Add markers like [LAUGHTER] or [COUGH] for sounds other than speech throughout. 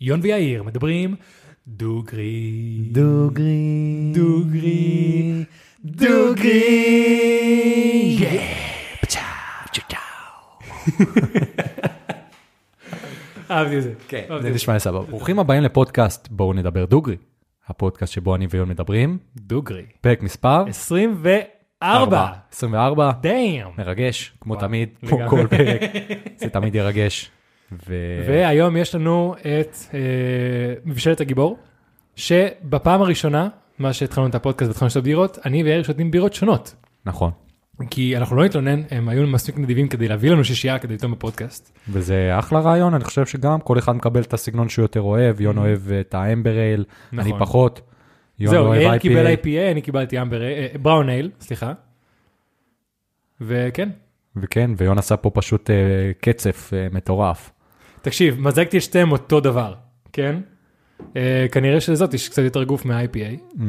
יון ויאיר מדברים דוגרי. דוגרי. דוגרי. דוגרי. [LAUGHS] אהבתי את זה. כן, זה נשמע סבבה. ברוכים הבאים לפודקאסט בואו נדבר דוגרי. הפודקאסט שבו אני ויון מדברים. דוגרי. פרק מספר 24. 24. דאם. מרגש, כמו תמיד, כמו. כל פרק. [LAUGHS] זה תמיד ירגש. ו... והיום יש לנו את אה, מבשלת הגיבור, שבפעם הראשונה, מה שהתחלנו את הפודקאסט והתחלנו לשתות בירות, אני ויאיר שותים בירות שונות. נכון. כי אנחנו לא נתלונן, הם היו מספיק נדיבים כדי להביא לנו שישייה כדי לטעום בפודקאסט. וזה אחלה רעיון, אני חושב שגם כל אחד מקבל את הסגנון שהוא יותר אוהב, יון אוהב את אני Mm-hmm. נכון. פחות. יון זהו, יאיר קיבל IPA. אני קיבלתי אמבר, אה, בראון נייל, סליחה. וכן, וכן, ויון עשה פה פשוט אה, קצף אה, מטורף. תקשיב, מזגתי את שתיהם אותו דבר, כן? אה, כנראה שלזאת יש קצת יותר גוף מה-IPA, Mm,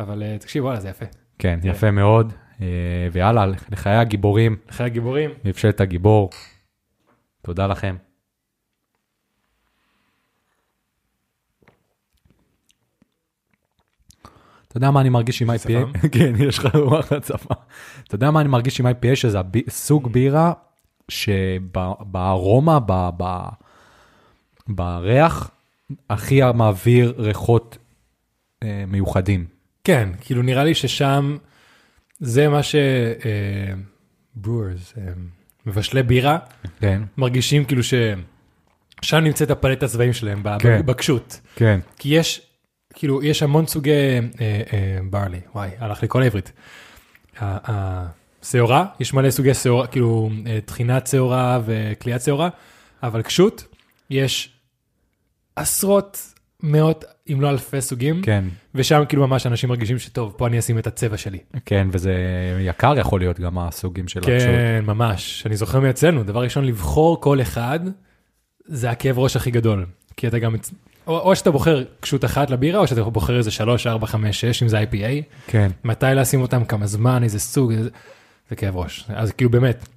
אבל אה, תקשיב, וואלה, זה יפה. כן, כן. יפה מאוד. אה, ויאללה, לחיי הגיבורים, לחיי הגיבורים. מבשלת הגיבור. תודה לכם. אתה יודע מה אני מרגיש עם? IPA? [LAUGHS] כן, יש לך וואחד שפה. אתה יודע מה אני מרגיש עם IPA? שזה סוג בירה שבארומה, בריח, הכי מעביר ריחות אה, מיוחדים. כן, כאילו נראה לי ששם זה מה ש... ברורס, מבשלי בירה, כן, מרגישים כאילו ש... שם נמצאת הפלט הצבעים שלהם, כן. בקשות. כן, כי יש, כאילו, יש המון סוגי אה, אה, ברלי, וואי, הלך לי כל העברית. השעורה, יש מלא סוגי שעורה, כאילו, אה, טחינת שעורה וכליית שעורה, אבל קשות, יש עשרות, מאות, אם לא אלפי סוגים, כן, ושם כאילו ממש אנשים מרגישים שטוב, פה אני אשים את הצבע שלי. כן, וזה יקר יכול להיות גם הסוגים של הקשות. כן, ממש. אני זוכר מאצלנו, דבר ראשון, לבחור כל אחד, זה הכאב ראש הכי גדול. כי אתה גם, או, או שאתה בוחר קשות אחת לבירה, או שאתה בוחר איזה 3, 4, 5, 6, אם זה IPA, כן, מתי לשים אותם, כמה זמן, איזה סוג, איזה... זה כאב ראש. אז כאילו באמת,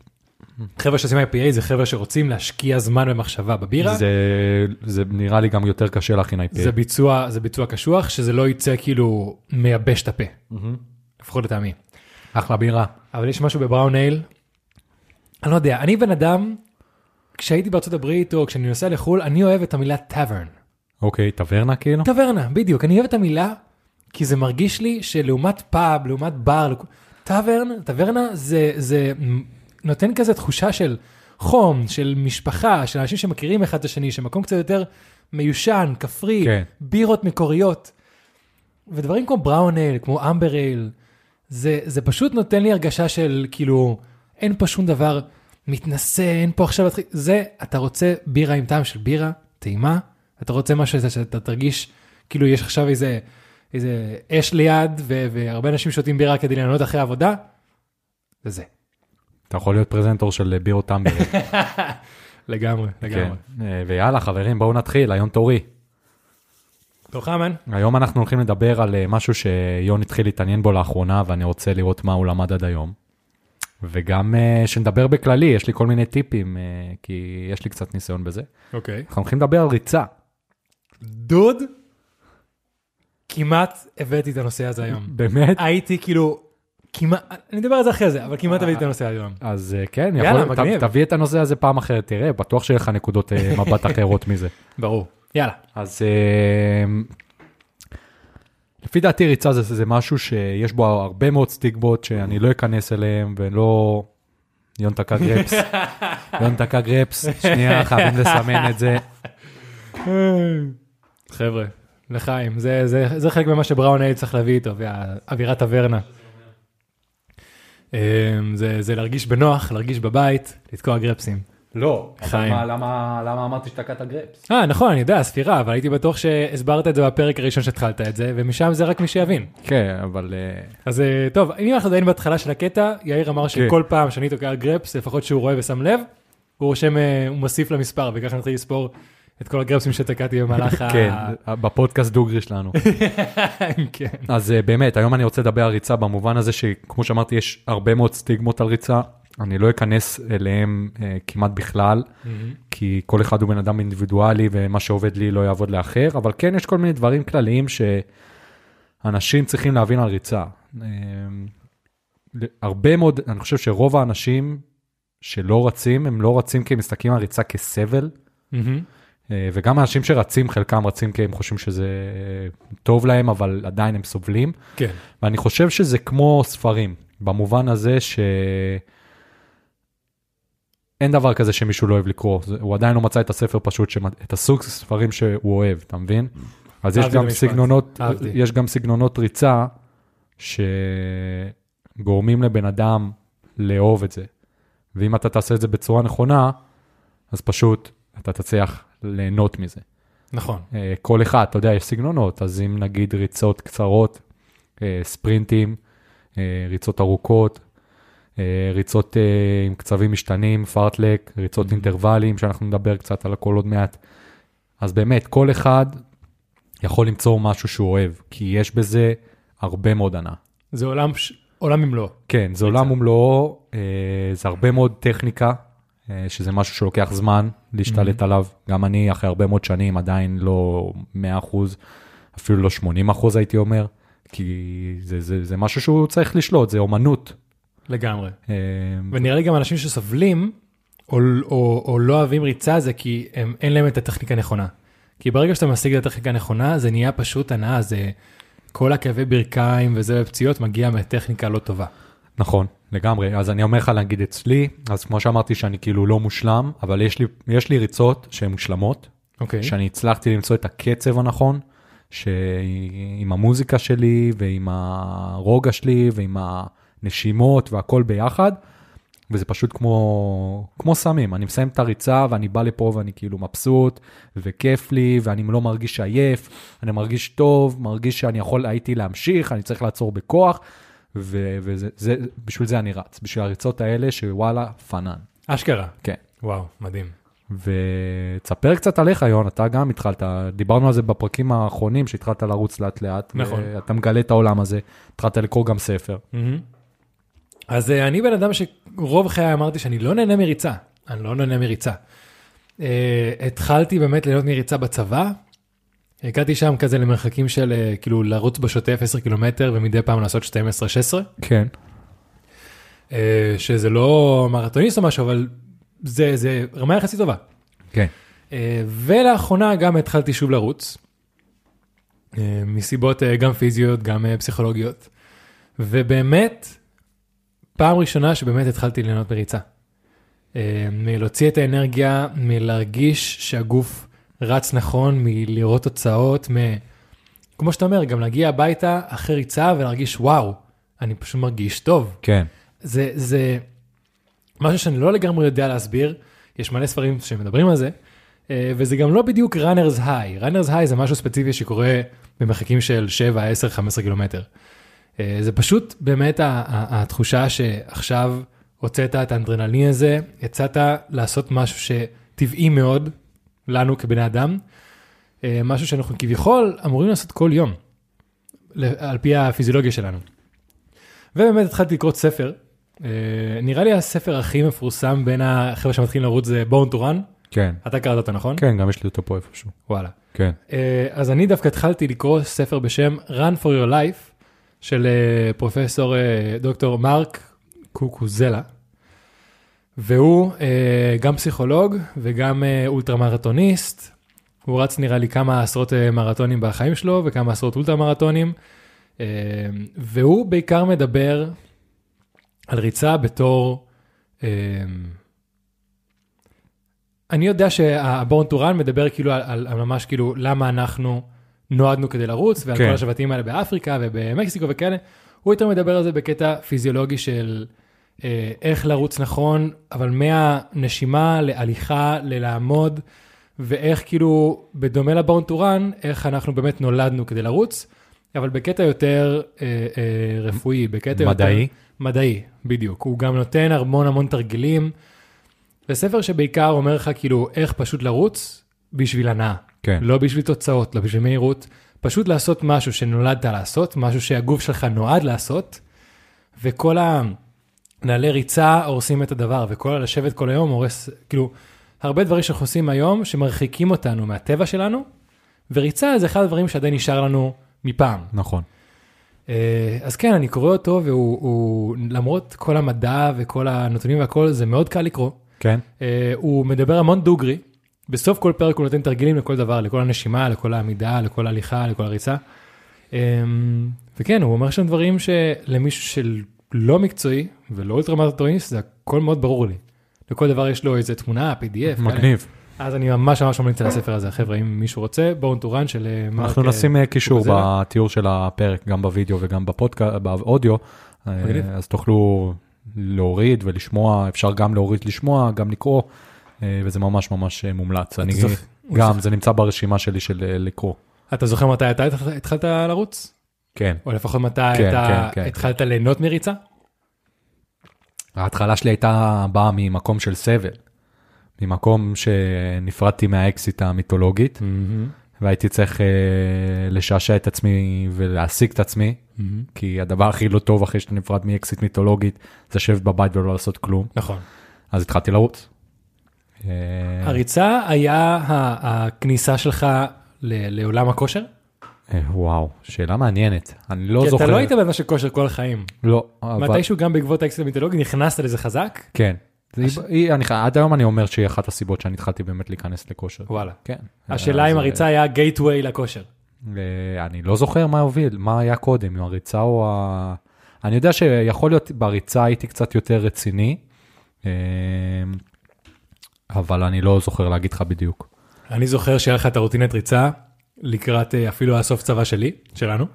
חבר'ה שעושים IPA זה חבר'ה שרוצים להשקיע זמן ומחשבה בבירה. זה, זה נראה לי גם יותר קשה להכין IPA. זה ביצוע, זה ביצוע קשוח, שזה לא יצא כאילו מייבש את הפה. לפחות לטעמי. אחלה בירה. אבל יש משהו בבראון נייל, אני לא יודע, אני בן אדם, כשהייתי בארצות הברית או כשאני נוסע לחו"ל, אני אוהב את המילה tavern. אוקיי, טברנה כאילו? טברנה, בדיוק, אני אוהב את המילה, כי זה מרגיש לי שלעומת פאב, לעומת בר, tavern, טברנה זה, זה נותן כזה תחושה של חום, של משפחה, של אנשים שמכירים אחד את השני, שמקום קצת יותר מיושן, כפרי, כן. בירות מקוריות. ודברים כמו brown ale, כמו amber ale, זה, זה פשוט נותן לי הרגשה של כאילו, אין פה שום דבר מתנשא, אין פה עכשיו, להתחיל- זה, אתה רוצה בירה עם טעם של בירה, טעימה, אתה רוצה משהו שאתה, שאתה תרגיש כאילו יש עכשיו איזה, איזה אש ליד, ו, והרבה אנשים שותים בירה כדי ליהנות אחרי העבודה, זה זה. אתה יכול להיות פרזנטור של בירות טמבר. לגמרי, [LAUGHS] לגמרי. כן. אה, ויאללה חברים בואו נתחיל, היום תורי. תורך מן? היום אנחנו הולכים לדבר על אה, משהו שיון התחיל להתעניין בו לאחרונה ואני רוצה לראות מה הוא למד עד היום. וגם אה, שנדבר בכללי, יש לי כל מיני טיפים, אה, כי יש לי קצת ניסיון בזה. אוקיי. אנחנו הולכים לדבר על ריצה. דוד, כמעט הבאתי את הנושא הזה היום. באמת? הייתי כאילו, כמעט, אני אדבר על זה אחרי זה, אבל כמעט הבאתי את הנושא היום. אז אה, כן, יאללה, מגניב. תביא את הנושא הזה פעם אחרת, תראה, בטוח שיהיה לך נקודות אה, [LAUGHS] מבט אחרות מזה. ברור. יאללה. אז אה, לפי דעתי ריצה זה, זה משהו שיש בו הרבה מאוד סטיגמות שאני לא אכנס אליהם ולא... יון תקע גרפס, [LAUGHS] יון תקע גרפס, שנייה חייבים לסמן את זה. חבר'ה, לחיים, זה, זה, זה חלק ממה שבראון אייל צריך להביא איתו, ואווירת טברנה. אמ, זה, זה להרגיש בנוח, להרגיש בבית, לתקוע גרפסים. לא, חיים. אבל מה, למה, למה אמרתי שתקעת גרפס? אה, נכון, אני יודע, ספירה, אבל הייתי בטוח שהסברת את זה בפרק הראשון שהתחלת את זה, ומשם זה רק מי שיבין. כן, אבל אה, אז אה, טוב, אם אנחנו עדיין בהתחלה של הקטע, יאיר אמר שכל פעם שאני תוקע גרפס, לפחות שהוא רואה ושם לב, הוא רושם, אה, הוא מוסיף למספר, וככה נתחיל לספור את כל הגרפסים שתקעתי במהלך [LAUGHS] ה... כן, בפודקאסט דוגרי שלנו. [LAUGHS] כן. אז אה, באמת, היום אני רוצה לדבר על ריצה במובן הזה שכמו שאמרתי, יש הרבה מאוד סטיגמות על ריצה. אני לא אכנס אליהם אה, כמעט בכלל, כי כל אחד הוא בן אדם אינדיבידואלי ומה שעובד לי לא יעבוד לאחר, אבל כן יש כל מיני דברים כלליים שאנשים צריכים להבין על ריצה. אה, הרבה מאוד, אני חושב שרוב האנשים שלא רצים, הם לא רצים כי הם מסתכלים על ריצה כסבל, מהמם. אה, וגם אנשים שרצים, חלקם רצים כי הם חושבים שזה טוב להם, אבל עדיין הם סובלים. כן. ואני חושב שזה כמו ספרים, במובן הזה שאין דבר כזה שמישהו לא אוהב לקרוא, הוא עדיין לא מצא את הספר פשוט, את הסוג ספרים שהוא אוהב, אתה מבין? אז יש גם סגנונות. יש גם סגנונות ריצה שגורמים לבן אדם לאהוב את זה. ואם אתה תעשה את זה בצורה נכונה, אז פשוט אתה תצליח ליהנות מזה. נכון. אה, כל אחד, אתה יודע, יש סגנונות, אז אם נגיד ריצות קצרות, אה, ספרינטים, אה, ריצות ארוכות, ריצות עם קצבים משתנים, פארטלק, ריצות אינטרוולים, שאנחנו נדבר קצת על הכל עוד מעט. אז באמת, כל אחד יכול למצוא משהו שהוא אוהב, כי יש בזה הרבה מאוד הנאה. זה עולם, ש- עולם ומלואו. כן, זה עולם ומלואו, זה הרבה מאוד טכניקה, שזה משהו שלוקח זמן להשתלט עליו. גם אני, אחרי הרבה מאוד שנים, עדיין לא 100%, אפילו לא 80% הייתי אומר, כי זה, זה, זה משהו שהוא צריך לשלוט, זה אומנות. לגמרי. אה, ונראה לי גם אנשים שסובלים, או, או, או לא אוהבים ריצה, זה כי הם, אין להם את הטכניקה הנכונה. כי ברגע שאתה משיג את הטכניקה הנכונה, זה נהיה פשוט הנאה, זה כל הכאבי ברכיים וזה בפציעות מגיע מטכניקה לא טובה. נכון, לגמרי. אז אני אומר לך להגיד אצלי, אז כמו שאמרתי שאני כאילו לא מושלם, אבל יש לי, יש לי ריצות שהן מושלמות, אוקיי. שאני הצלחתי למצוא את הקצב הנכון, שעם המוזיקה שלי ועם הרוגע שלי ועם הנשימות והכל ביחד, וזה פשוט כמו, כמו סמים, אני מסיים את הריצה ואני בא לפה ואני כאילו מבסוט וכיף לי ואני לא מרגיש עייף, אני מרגיש טוב, מרגיש שאני יכול, הייתי להמשיך, אני צריך לעצור בכוח, ו- וזה, זה, אני רץ, בשביל הריצות האלה שוואלה, פאנן. אשכרה. כן. וואו, מדהים. ותספר קצת עליך, יון, אתה גם התחלת, דיברנו על זה בפרקים האחרונים, שהתחלת לרוץ לאט לאט. נכון. אתה מגלה את העולם הזה, התחלת לקרוא גם ספר. מהמם. אז אה, אני בן אדם שרוב חיי אמרתי שאני לא נהנה מריצה, אני לא נהנה מריצה. אה, התחלתי באמת ליהנות מריצה בצבא, הגעתי שם כזה למרחקים של אה, כאילו לרוץ בשוטף 10 קילומטר ומדי פעם לעשות 12-16, כן. אה, שזה לא מרתוניסט או משהו, אבל זה, זה רמה יחסית טובה. כן. אה, ולאחרונה גם התחלתי שוב לרוץ, מסיבות גם פיזיות, גם פסיכולוגיות. ובאמת, פעם ראשונה שבאמת התחלתי ליהנות בריצה. אה, מלהוציא את האנרגיה, מלהרגיש שהגוף רץ נכון, מלראות תוצאות, מ... כמו שאתה אומר, גם להגיע הביתה אחרי ריצה ולהרגיש וואו, אני פשוט מרגיש טוב. כן. זה, זה משהו שאני לא לגמרי יודע להסביר, יש מלא ספרים שמדברים על זה, אה, וזה גם לא בדיוק runners high, runners high זה משהו ספציפי שקורה במרחקים של 7, 10, 15 קילומטר. אה, זה פשוט באמת התחושה שעכשיו הוצאת את האנדרנלין הזה, יצאת לעשות משהו שטבעי מאוד לנו כבני אדם, אה, משהו שאנחנו כביכול אמורים לעשות כל יום, על פי הפיזיולוגיה שלנו. ובאמת התחלתי לקרוא ספר, אה, נראה לי הספר הכי מפורסם בין החבר'ה שמתחילים לרוץ זה בורן טורן, כן. אתה קראת אותו נכון? כן, גם יש לי אותו פה איפשהו. וואלה. כן. אה, אז אני דווקא התחלתי לקרוא ספר בשם Run for your life של פרופסור דוקטור מרק קוקוזלה. והוא אה, גם פסיכולוג וגם אה, אולטרה מרתוניסט. הוא רץ נראה לי כמה עשרות אה, מרתונים בחיים שלו וכמה עשרות אולטרה מרתונים. אה, והוא בעיקר מדבר על ריצה בתור... אה, אני יודע שהבורן טורן מדבר כאילו על, על, על ממש כאילו למה אנחנו נועדנו כדי לרוץ ועל כן. כל השבטים האלה באפריקה ובמקסיקו וכאלה. הוא יותר מדבר על זה בקטע פיזיולוגי של איך לרוץ נכון, אבל מהנשימה להליכה, ללעמוד, ואיך כאילו, בדומה לבורן טורן, איך אנחנו באמת נולדנו כדי לרוץ, אבל בקטע יותר אה, אה, רפואי, בקטע מדעי? יותר... מדעי, בדיוק. הוא גם נותן המון המון תרגילים. זה ספר שבעיקר אומר לך כאילו איך פשוט לרוץ בשביל הנאה. כן. לא בשביל תוצאות, לא בשביל מהירות, פשוט לעשות משהו שנולדת לעשות, משהו שהגוף שלך נועד לעשות, וכל נעלי ריצה הורסים את הדבר, וכל הלשבת כל היום הורס, כאילו, הרבה דברים שאנחנו עושים היום שמרחיקים אותנו מהטבע שלנו, וריצה זה אחד הדברים שעדיין נשאר לנו מפעם. נכון. אה, אז כן, אני קורא אותו, והוא, הוא, למרות כל המדע וכל הנתונים והכל, זה מאוד קל לקרוא. כן? אה, הוא מדבר המון דוגרי. בסוף כל פרק הוא נותן תרגילים לכל דבר, לכל הנשימה, לכל העמידה, לכל ההליכה, לכל הריצה. אה, וכן, הוא אומר שם דברים שלמישהו של לא מקצועי ולא אולטרה מרתוניסט, זה הכל מאוד ברור לי. לכל דבר יש לו איזה תמונה, PDF. מגניב. כאלה. אז אני ממש ממש ממליץ על הספר הזה, חבר'ה, אם מישהו רוצה, Born to Run של אה, מרק... אנחנו אה, נשים אה, קישור. בתיאור של הפרק, גם בווידאו וגם בפודקאסט, באודיו, מגניב. אז תוכלו להוריד ולשמוע, אפשר גם להוריד לשמוע, גם לקרוא, וזה ממש ממש מומלץ. אני זוכ- גם, זה נמצא ברשימה שלי של לקרוא. אתה זוכר מתי אתה התח- התחלת לרוץ? כן. או לפחות מתי כן, אתה כן, כן, התחלת ליהנות מריצה? ההתחלה שלי הייתה באה ממקום של סבל, ממקום שנפרדתי מהאקסיט המיתולוגית, והייתי צריך אה, לשעשע את עצמי ולהעסיק את עצמי, כי הדבר הכי לא טוב אחרי שאתה נפרד מאקסיט מיתולוגית, זה לשבת בבית ולא לעשות כלום, נכון. אז התחלתי לרוץ. הריצה היה הכניסה שלך לעולם הכושר? אה, וואו, שאלה מעניינת, אני לא כי זוכר. אתה לא היית של כושר כל החיים. לא, אבל... מתישהו גם בעקבות האקסיט המיתולוגי נכנסת לזה חזק? כן. עד היום אני אומר שהיא אחת הסיבות שאני התחלתי באמת להיכנס לכושר. וואלה. כן. השאלה אם אה, הריצה היה גייטווי לכושר. אה, אני לא זוכר מה הוביל, מה היה קודם, אם הריצה או ה... אני יודע שיכול להיות בריצה הייתי קצת יותר רציני, אבל אני לא זוכר להגיד לך בדיוק. אני זוכר שהיה לך את הרוטינת ריצה לקראת אה, אפילו הסוף צבא שלי, שלנו.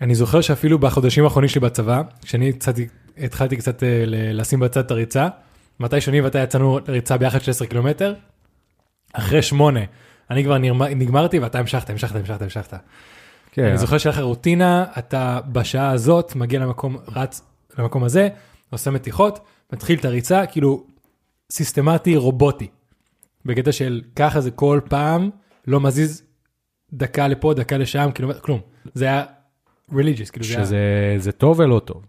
אני זוכר שאפילו בחודשים האחרונים שלי בצבא, כשאני קצת, התחלתי קצת אה, לשים בצד את הריצה, מתי שאני ואתה יצאנו לריצה ביחד 16 קילומטר, אחרי שמונה, אני כבר נגמר, נגמרתי ואתה המשכת, המשכת, המשכת, המשכת. כן, אני זוכר שהיה לך רוטינה, אתה בשעה הזאת מגיע למקום, רץ למקום הזה, עושה מתיחות, מתחיל את הריצה, כאילו סיסטמטי, רובוטי. בקטע של ככה זה כל פעם, לא מזיז דקה לפה, דקה לשם, כאילו, כלום. זה היה religious, כאילו זה היה, שזה זה טוב ולא טוב,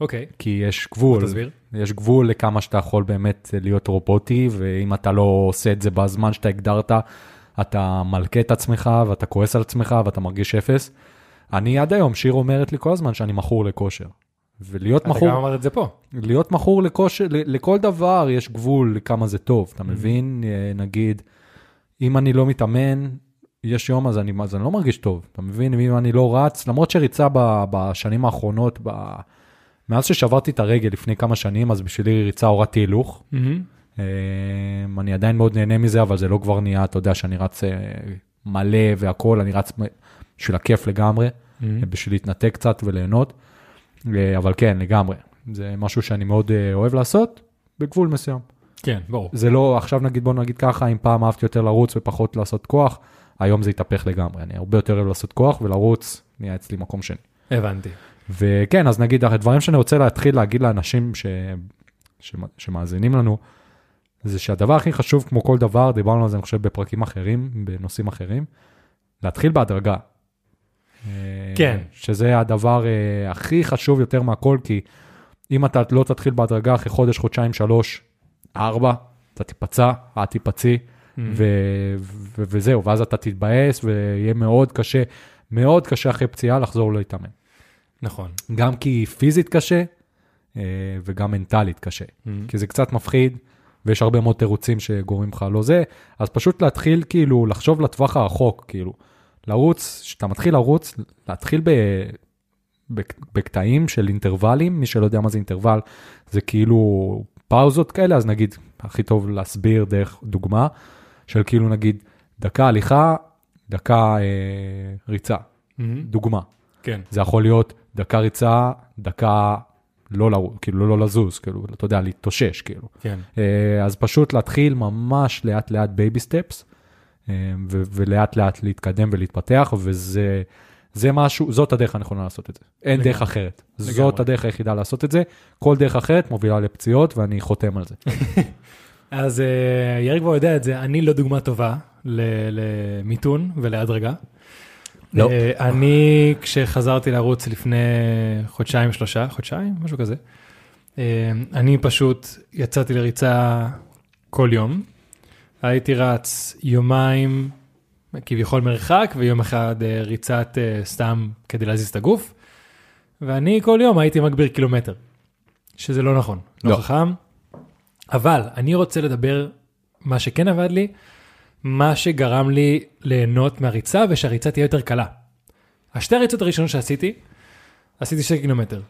אוקיי, כי יש גבול, תסביר. יש גבול לכמה שאתה יכול באמת להיות רובוטי, ואם אתה לא עושה את זה בזמן שאתה הגדרת, אתה מלכה את עצמך ואתה כועס על עצמך ואתה מרגיש אפס. אני עד היום, שיר אומרת לי כל הזמן שאני מכור לכושר. ולהיות אתה מכור, גם אמרת את זה פה. להיות מכור לכושר, לכל דבר יש גבול לכמה זה טוב, אתה מבין? אה, נגיד, אם אני לא מתאמן, יש יום אז אני, אז אני לא מרגיש טוב, אתה מבין? אם אני לא רץ, למרות שריצה ב, בשנים האחרונות, ב, מאז ששברתי את הרגל לפני כמה שנים, אז בשבילי ריצה הורדתי הילוך. אה, אני עדיין מאוד נהנה מזה, אבל זה לא כבר נהיה, אתה יודע, שאני רץ אה, מלא והכול, אני רץ בשביל הכיף לגמרי, בשביל להתנתק קצת וליהנות. אה, אבל כן, לגמרי. זה משהו שאני מאוד אה, אוהב לעשות, בגבול מסוים. כן, ברור. זה לא, עכשיו נגיד, בוא נגיד ככה, אם פעם אהבתי יותר לרוץ ופחות לעשות כוח, היום זה התהפך לגמרי. אני הרבה יותר אוהב לעשות כוח, ולרוץ נהיה אצלי מקום שני. הבנתי. וכן, אז נגיד, הדברים שאני רוצה להתחיל להגיד לאנשים ש... ש... שמאזינים לנו, זה שהדבר הכי חשוב, כמו כל דבר, דיברנו על זה, אני חושב, בפרקים אחרים, בנושאים אחרים, להתחיל בהדרגה. כן. שזה הדבר אה, הכי חשוב יותר מהכל, כי אם אתה לא תתחיל בהדרגה אחרי חודש, חודשיים, שלוש, ארבע, אתה תיפצע, את תיפצעי, ו- ו- וזהו, ואז אתה תתבאס, ויהיה מאוד קשה, מאוד קשה אחרי פציעה לחזור להתאמן. נכון. גם כי פיזית קשה, אה, וגם מנטלית קשה. כי זה קצת מפחיד, ויש הרבה מאוד תירוצים שגורמים לך לא זה, אז פשוט להתחיל כאילו, לחשוב לטווח הרחוק, כאילו, לרוץ, כשאתה מתחיל לרוץ, להתחיל ב... בק- בקטעים של אינטרוולים, מי שלא יודע מה זה אינטרוול, זה כאילו פאוזות כאלה, אז נגיד, הכי טוב להסביר דרך דוגמה, של כאילו נגיד דקה הליכה, דקה אה, ריצה, דוגמה. כן. זה יכול להיות דקה ריצה, דקה לא לרוץ, כאילו לא, לא לזוז, כאילו, אתה יודע, להתאושש, כאילו. כן. אה, אז פשוט להתחיל ממש לאט לאט baby steps, ולאט לאט להתקדם ולהתפתח, וזה זה משהו, זאת הדרך הנכונה לעשות את זה. אין לגמרי. דרך אחרת. זאת לגמרי. הדרך היחידה לעשות את זה. כל דרך אחרת מובילה לפציעות, ואני חותם על זה. [LAUGHS] אז אה, יריב כבר יודע את זה, אני לא דוגמה טובה למיתון ולהדרגה. לא. אה, אני, כשחזרתי לרוץ לפני חודשיים, שלושה, חודשיים, משהו כזה, אה, אני פשוט יצאתי לריצה כל יום. הייתי רץ יומיים כביכול מרחק ויום אחד ריצת סתם כדי להזיז את הגוף. ואני כל יום הייתי מגביר קילומטר, שזה לא נכון, לא, לא. חכם. אבל אני רוצה לדבר מה שכן עבד לי, מה שגרם לי ליהנות מהריצה ושהריצה תהיה יותר קלה. השתי הריצות הראשונות שעשיתי, עשיתי שתי קילומטר.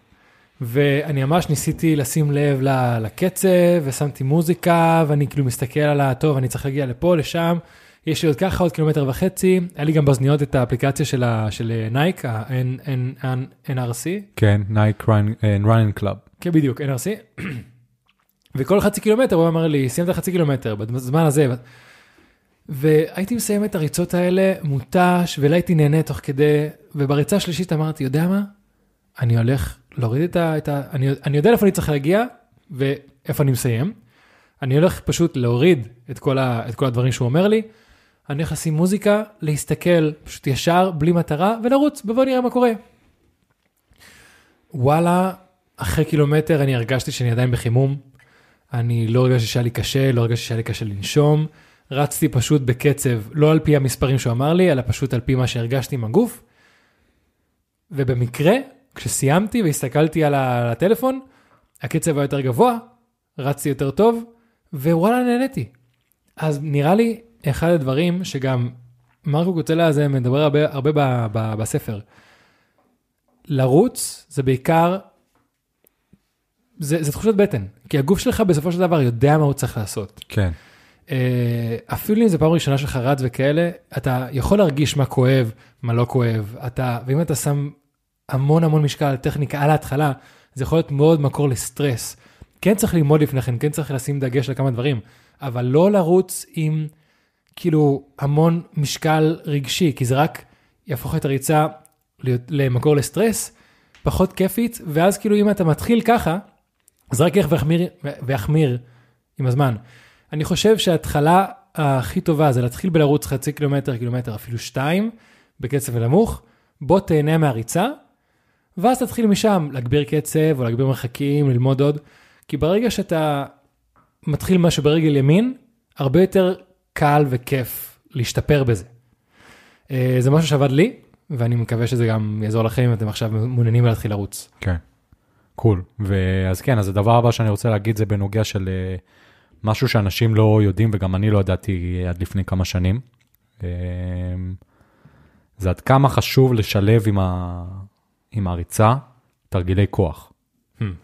ואני ממש ניסיתי לשים לב לקצב, ושמתי מוזיקה, ואני כאילו מסתכל על ה... טוב, אני צריך להגיע לפה, לשם, יש לי עוד ככה עוד קילומטר וחצי, היה לי גם באוזניות את האפליקציה של, ה- של אה, נייק, ה-NRC, כן, Nike Running Club. כן, בדיוק, NRC. וכל חצי קילומטר הוא אמר לי, סיימת חצי קילומטר, בזמן הזה. והייתי מסיים את הריצות האלה מותש, ולא הייתי נהנה תוך כדי, ובריצה השלישית אמרתי, יודע מה? אני הולך להוריד את ה... את ה אני, אני יודע לאיפה אני צריך להגיע, ואיפה אני מסיים. אני הולך פשוט להוריד את כל, ה, את כל הדברים שהוא אומר לי. אני הולך לשים מוזיקה, להסתכל פשוט ישר, בלי מטרה, ולרוץ, ובוא נראה מה קורה. וואלה, אחרי קילומטר אני הרגשתי שאני עדיין בחימום. אני לא הרגשתי שהיה לי קשה, לא הרגשתי שהיה לי קשה לנשום. רצתי פשוט בקצב, לא על פי המספרים שהוא אמר לי, אלא פשוט על פי מה שהרגשתי עם הגוף. ובמקרה, כשסיימתי והסתכלתי על הטלפון, הקצב היה יותר גבוה, רצתי יותר טוב, ווואלה נהניתי. אז נראה לי אחד הדברים שגם מרקו קוצלה הזה מדבר הרבה, הרבה ב, ב, בספר. לרוץ זה בעיקר, זה, זה תחושת בטן, כי הגוף שלך בסופו של דבר יודע מה הוא צריך לעשות. כן. אה, אפילו אם זה פעם ראשונה שלך רץ וכאלה, אתה יכול להרגיש מה כואב, מה לא כואב, אתה, ואם אתה שם המון המון משקל על טכניקה על ההתחלה, זה יכול להיות מאוד מקור לסטרס. כן צריך ללמוד לפני כן, כן צריך לשים דגש על כמה דברים, אבל לא לרוץ עם כאילו המון משקל רגשי, כי זה רק יהפוך את הריצה למקור לסטרס, פחות כיפית, ואז כאילו אם אתה מתחיל ככה, זה רק ילך ויחמיר, ויחמיר עם הזמן. אני חושב שההתחלה הכי טובה זה להתחיל בלרוץ חצי קילומטר, קילומטר, אפילו שתיים, בקצב נמוך, בוא תהנה מהריצה, ואז תתחיל משם להגביר קצב או להגביר מרחקים, ללמוד עוד, כי ברגע שאתה מתחיל משהו ברגל ימין, הרבה יותר קל וכיף להשתפר בזה. אה, זה משהו שעבד לי, ואני מקווה שזה גם יעזור לכם אם אתם עכשיו מעוניינים להתחיל לרוץ. כן. קול. ואז כן, אז הדבר הבא שאני רוצה להגיד זה בנוגע של אה, משהו שאנשים לא יודעים, וגם אני לא ידעתי עד לפני כמה שנים. אה, זה עד כמה חשוב לשלב עם, ה... עם הריצה תרגילי כוח,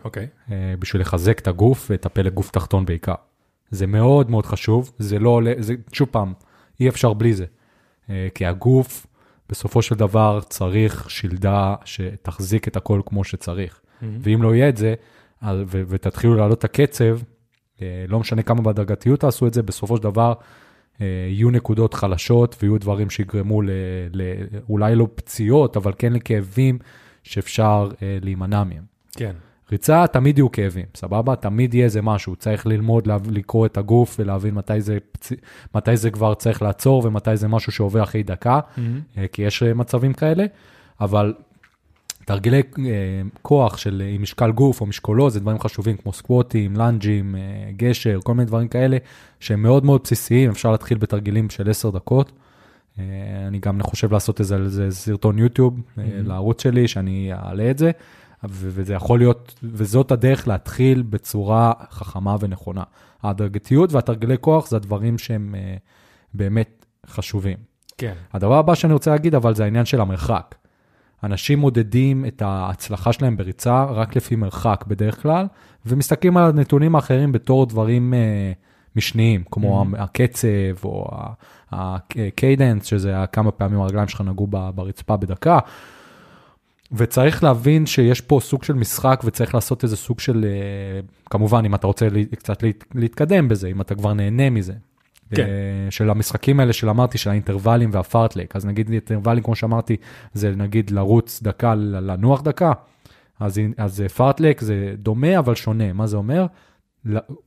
אוקיי. אה, בשביל לחזק את הגוף ואת הפלג גוף תחתון בעיקר. זה מאוד מאוד חשוב, זה לא עולה, זה, שוב פעם, אי אפשר בלי זה. אה, כי הגוף, בסופו של דבר, צריך שלדה שתחזיק את הכל כמו שצריך. ואם לא יהיה את זה, ותתחילו להעלות את הקצב, אה, לא משנה כמה בהדרגתיות תעשו את זה, בסופו של דבר אה, יהיו נקודות חלשות ויהיו דברים שיגרמו ל- ל- אולי לא פציעות, אבל כן לכאבים שאפשר אה, להימנע מהם. כן. ריצה תמיד יהיו כאבים, סבבה? תמיד יהיה איזה משהו, צריך ללמוד לה- לקרוא את הגוף ולהבין מתי זה, פצ... מתי זה כבר צריך לעצור ומתי זה משהו שעובר אחרי דקה, אה, כי יש מצבים כאלה, אבל תרגילי אה, כוח של אה, עם משקל גוף או משקולות זה דברים חשובים כמו סקווטים, לנג'ים, אה, גשר, כל מיני דברים כאלה שהם מאוד מאוד בסיסיים, אפשר להתחיל בתרגילים של 10 דקות. אני גם חושב לעשות איזה, איזה סרטון יוטיוב אה, לערוץ שלי, שאני אעלה את זה, וזה יכול להיות, וזאת הדרך להתחיל בצורה חכמה ונכונה. ההדרגתיות והתרגילי כוח זה הדברים שהם באמת חשובים. כן. הדבר הבא שאני רוצה להגיד, אבל זה העניין של המרחק. אנשים מודדים את ההצלחה שלהם בריצה רק לפי מרחק בדרך כלל, ומסתכלים על הנתונים האחרים בתור דברים אה, משניים, כמו Mhm. הקצב או ה cadence, שזה כמה פעמים הרגליים שלך נגעו ברצפה בדקה. וצריך להבין שיש פה סוג של משחק וצריך לעשות איזה סוג של, אה, כמובן, אם אתה רוצה לי- קצת להת- להתקדם בזה, אם אתה כבר נהנה מזה. כן. של המשחקים האלה של אמרתי, של האינטרוולים וה fartlek. אז נגיד אינטרוולים, כמו שאמרתי, זה נגיד לרוץ דקה, לנוח דקה. אז, אז אה, fartlek זה דומה אבל שונה. מה זה אומר?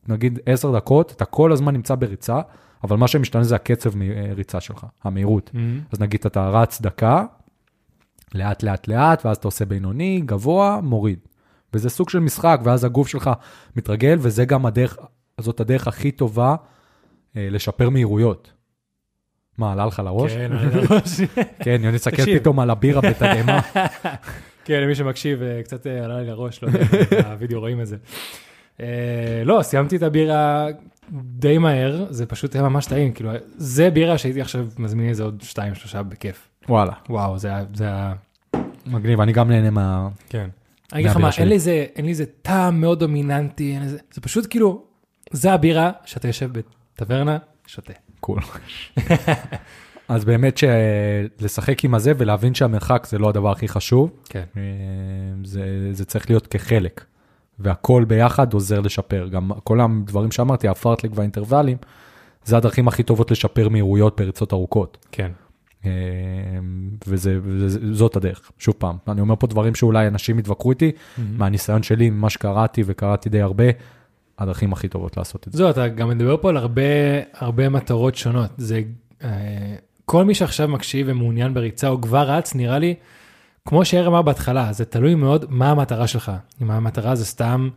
נגיד 10 דקות, אתה כל הזמן נמצא בריצה, אבל מה שמשתנה זה הקצב מריצה שלך, המהירות. אז נגיד אתה רץ דקה, לאט לאט לאט, ואז אתה עושה בינוני, גבוה, מוריד. וזה סוג של משחק, ואז הגוף שלך מתרגל, וזה גם הדרך, זאת הדרך הכי טובה לשפר מהירויות. מה, עלה לך לראש? כן, [LAUGHS] עלה לראש. כן, יוני תקשיב. פתאום על הבירה [LAUGHS] בתדהמה. כן, למי שמקשיב, אה, קצת אה, עלה לי לראש, לא יודע, אם בווידאו רואים את זה. אה, לא, סיימתי את הבירה די מהר, זה פשוט היה ממש טעים, כאילו, זה בירה שהייתי עכשיו מזמין איזה עוד שתיים, שלושה בכיף. וואלה, וואו, זה היה, מגניב, אני גם נהנה מה... כן. אני אגיד לך מה. אין לי איזה, טעם מאוד דומיננטי, זה פשוט כאילו, זה הבירה שאתה יושב בטברנה, שותה. קול. אז באמת שלשחק עם הזה ולהבין שהמרחק זה לא הדבר הכי חשוב, כן. אה, זה, זה צריך להיות כחלק, והכל ביחד עוזר לשפר. גם כל הדברים שאמרתי, הפרטלק והאינטרוולים, זה הדרכים הכי טובות לשפר מהירויות בריצות ארוכות. כן. אה, וזה, וזה, זאת הדרך, שוב פעם, אני אומר פה דברים שאולי אנשים יתווכחו איתי, מהניסיון שלי, ממה שקראתי, וקראתי די הרבה, הדרכים הכי טובות לעשות את זה. זהו, אתה גם מדבר פה על הרבה, הרבה מטרות שונות. זה, אה, כל מי שעכשיו מקשיב ומעוניין בריצה או כבר רץ, נראה לי, כמו שיאיר אמר בהתחלה, זה תלוי מאוד מה המטרה שלך. אם המטרה זה סתם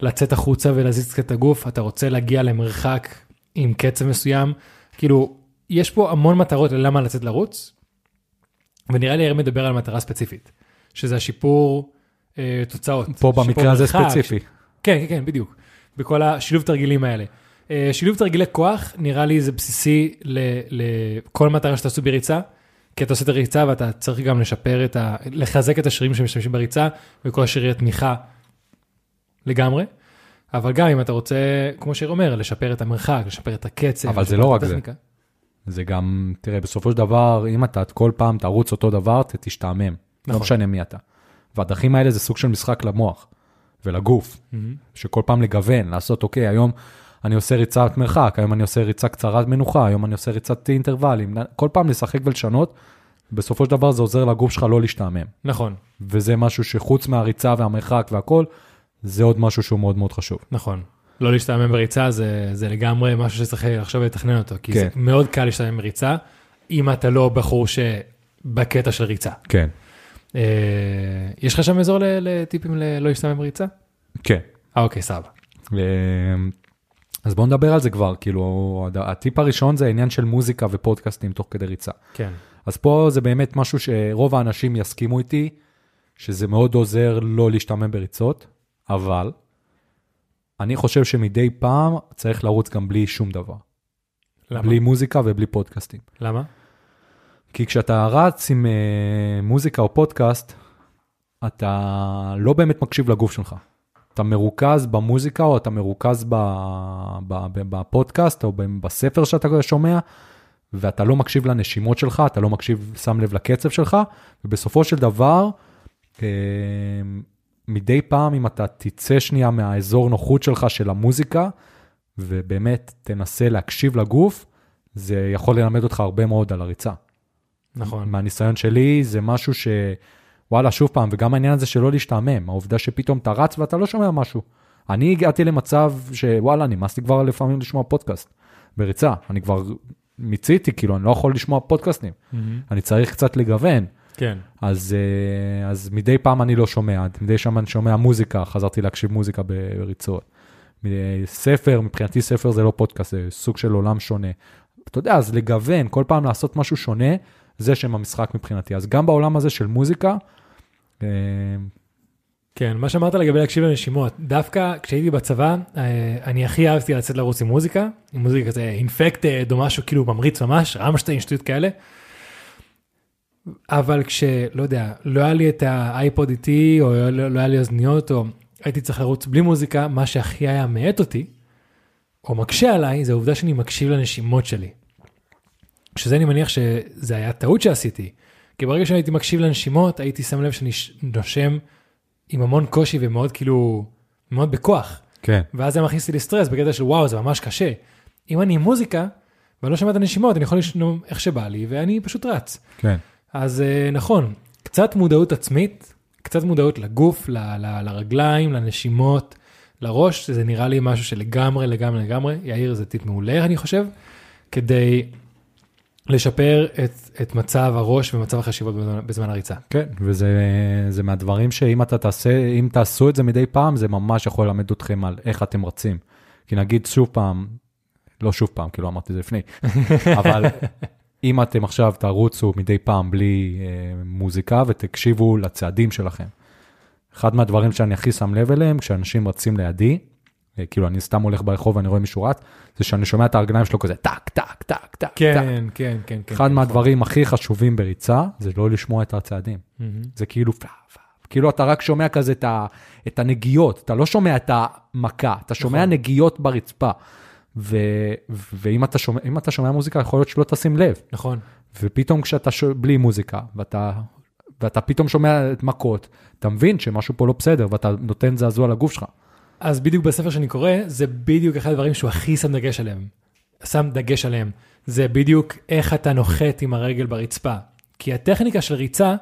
לצאת החוצה ולהזיז קצת את הגוף, אתה רוצה להגיע למרחק עם קצב מסוים, כאילו, יש פה המון מטרות ללמה לצאת לרוץ, ונראה לי יאיר מדבר על מטרה ספציפית, שזה השיפור אה, תוצאות. פה במקרה הזה ספציפי. כן, כן, כן, בדיוק. בכל השילוב תרגילים האלה. אה, שילוב תרגילי כוח, נראה לי זה בסיסי לכל מטרה שתעשו בריצה, כי אתה עושה את הריצה ואתה צריך גם לשפר את ה... לחזק את השרירים שמשתמשים בריצה, וכל השרירי תמיכה לגמרי. אבל גם אם אתה רוצה, כמו שיר אומר, לשפר את המרחק, לשפר את הקצב. אבל זה לא רק זה. הטכניקה. זה גם, תראה, בסופו של דבר, אם אתה כל פעם תרוץ אותו דבר, אתה תשתעמם. לא נכון. משנה מי אתה. והדרכים האלה זה סוג של משחק למוח ולגוף, מהמם. שכל פעם לגוון, לעשות, אוקיי, היום אני עושה ריצת מרחק, היום אני עושה ריצה קצרת מנוחה, היום אני עושה ריצת אינטרוולים, כל פעם לשחק ולשנות, בסופו של דבר זה עוזר לגוף שלך לא להשתעמם. נכון, וזה משהו שחוץ מהריצה והמרחק והכל, זה עוד משהו שהוא מאוד מאוד חשוב. נכון. לא להשתעמם בריצה זה, זה לגמרי משהו שצריך לחשוב ולתכנן אותו, כי כן. זה מאוד קל להשתעמם בריצה, אם אתה לא בחור שבקטע של ריצה. כן. אה, יש לך שם אזור לטיפים ללא להשתעמם בריצה? כן. אה, אוקיי, סבבה. אה, אז בואו נדבר על זה כבר, כאילו, הטיפ הראשון זה העניין של מוזיקה ופודקאסטים תוך כדי ריצה. כן. אז פה זה באמת משהו שרוב האנשים יסכימו איתי, שזה מאוד עוזר לא להשתעמם בריצות, אבל אני חושב שמדי פעם צריך לרוץ גם בלי שום דבר. למה? בלי מוזיקה ובלי פודקאסטים. למה? כי כשאתה רץ עם uh, מוזיקה או פודקאסט, אתה לא באמת מקשיב לגוף שלך. אתה מרוכז במוזיקה או אתה מרוכז בפודקאסט או בספר שאתה שומע, ואתה לא מקשיב לנשימות שלך, אתה לא מקשיב, שם לב לקצב שלך, ובסופו של דבר, אה, מדי פעם אם אתה תצא שנייה מהאזור נוחות שלך של המוזיקה, ובאמת תנסה להקשיב לגוף, זה יכול ללמד אותך הרבה מאוד על הריצה. נכון. מהניסיון שלי זה משהו ש... וואלה, שוב פעם, וגם העניין הזה שלא להשתעמם, העובדה שפתאום אתה רץ ואתה לא שומע משהו. אני הגעתי למצב שוואלה, נמאס לי כבר לפעמים לשמוע פודקאסט בריצה, אני כבר מיציתי, כאילו, אני לא יכול לשמוע פודקאסטים, מהמם. אני צריך קצת לגוון. כן. אז, אה, אז מדי פעם אני לא שומע, מדי פעם אני שומע מוזיקה, חזרתי להקשיב מוזיקה בריצות. ספר, מבחינתי ספר זה לא פודקאסט, זה סוג של עולם שונה. אתה יודע, אז לגוון, כל פעם לעשות משהו שונה, זה שם המשחק מבחינתי. אז גם בעולם הזה של מוזיקה, אה, כן, מה שאמרת לגבי להקשיב לנשימות, דווקא כשהייתי בצבא, אה, אני הכי אהבתי לצאת לרוץ עם מוזיקה, עם מוזיקה כזה אינפקטד או משהו כאילו ממריץ ממש, רמשטיין, שטויות כאלה. אבל כשלא יודע, לא היה לי את האייפוד איתי, או לא, לא היה לי אוזניות, או הייתי צריך לרוץ בלי מוזיקה, מה שהכי היה מאט אותי, או מקשה עליי, זה העובדה שאני מקשיב לנשימות שלי. שזה אני מניח שזה היה טעות שעשיתי, כי ברגע שהייתי מקשיב לנשימות, הייתי שם לב שאני נושם עם המון קושי ומאוד כאילו, מאוד בכוח. כן, ואז זה מכניס אותי לסטרס בקטע של וואו, זה ממש קשה. אם אני עם מוזיקה, ואני לא שומע את הנשימות, אני יכול לשנום איך שבא לי, ואני פשוט רץ. כן, אז אה, נכון, קצת מודעות עצמית, קצת מודעות לגוף, ל- ל- לרגליים, לנשימות, לראש, זה נראה לי משהו שלגמרי, לגמרי, לגמרי, יאיר זה טיפ מעולה, אני חושב, כדי לשפר את, את מצב הראש ומצב החשיבות בזמן, בזמן הריצה. כן, וזה זה מהדברים שאם אתה תעשה, אם תעשו את זה מדי פעם, זה ממש יכול ללמד אתכם על איך אתם רצים. כי נגיד שוב פעם, לא שוב פעם, כאילו אמרתי את זה לפני, [LAUGHS] אבל אם אתם עכשיו תרוצו מדי פעם בלי אה, מוזיקה ותקשיבו לצעדים שלכם. אחד מהדברים שאני הכי שם לב אליהם, כשאנשים רצים לידי, כאילו אני סתם הולך ברחוב ואני רואה מישהו רץ, זה שאני שומע את הרגליים שלו כזה טק, טק, טק, טק, טק. כן, כן, כן. כן, אחד כן, מהדברים הכי חשובים בריצה, זה לא לשמוע את הצעדים. נכון. זה כאילו, כאילו אתה רק שומע כזה את, ה, את הנגיעות, אתה לא שומע את המכה, אתה שומע נכון. נגיעות ברצפה. ו, ואם אתה שומע, אתה שומע מוזיקה, יכול להיות שלא תשים לב. נכון. ופתאום כשאתה ש... בלי מוזיקה, ואתה, ואתה פתאום שומע את מכות, אתה מבין שמשהו פה לא בסדר, ואתה נותן זעזוע לגוף שלך. אז בדיוק בספר שאני קורא, זה בדיוק אחד הדברים שהוא הכי שם דגש עליהם. שם דגש עליהם. זה בדיוק איך אתה נוחת עם הרגל ברצפה. כי הטכניקה של ריצה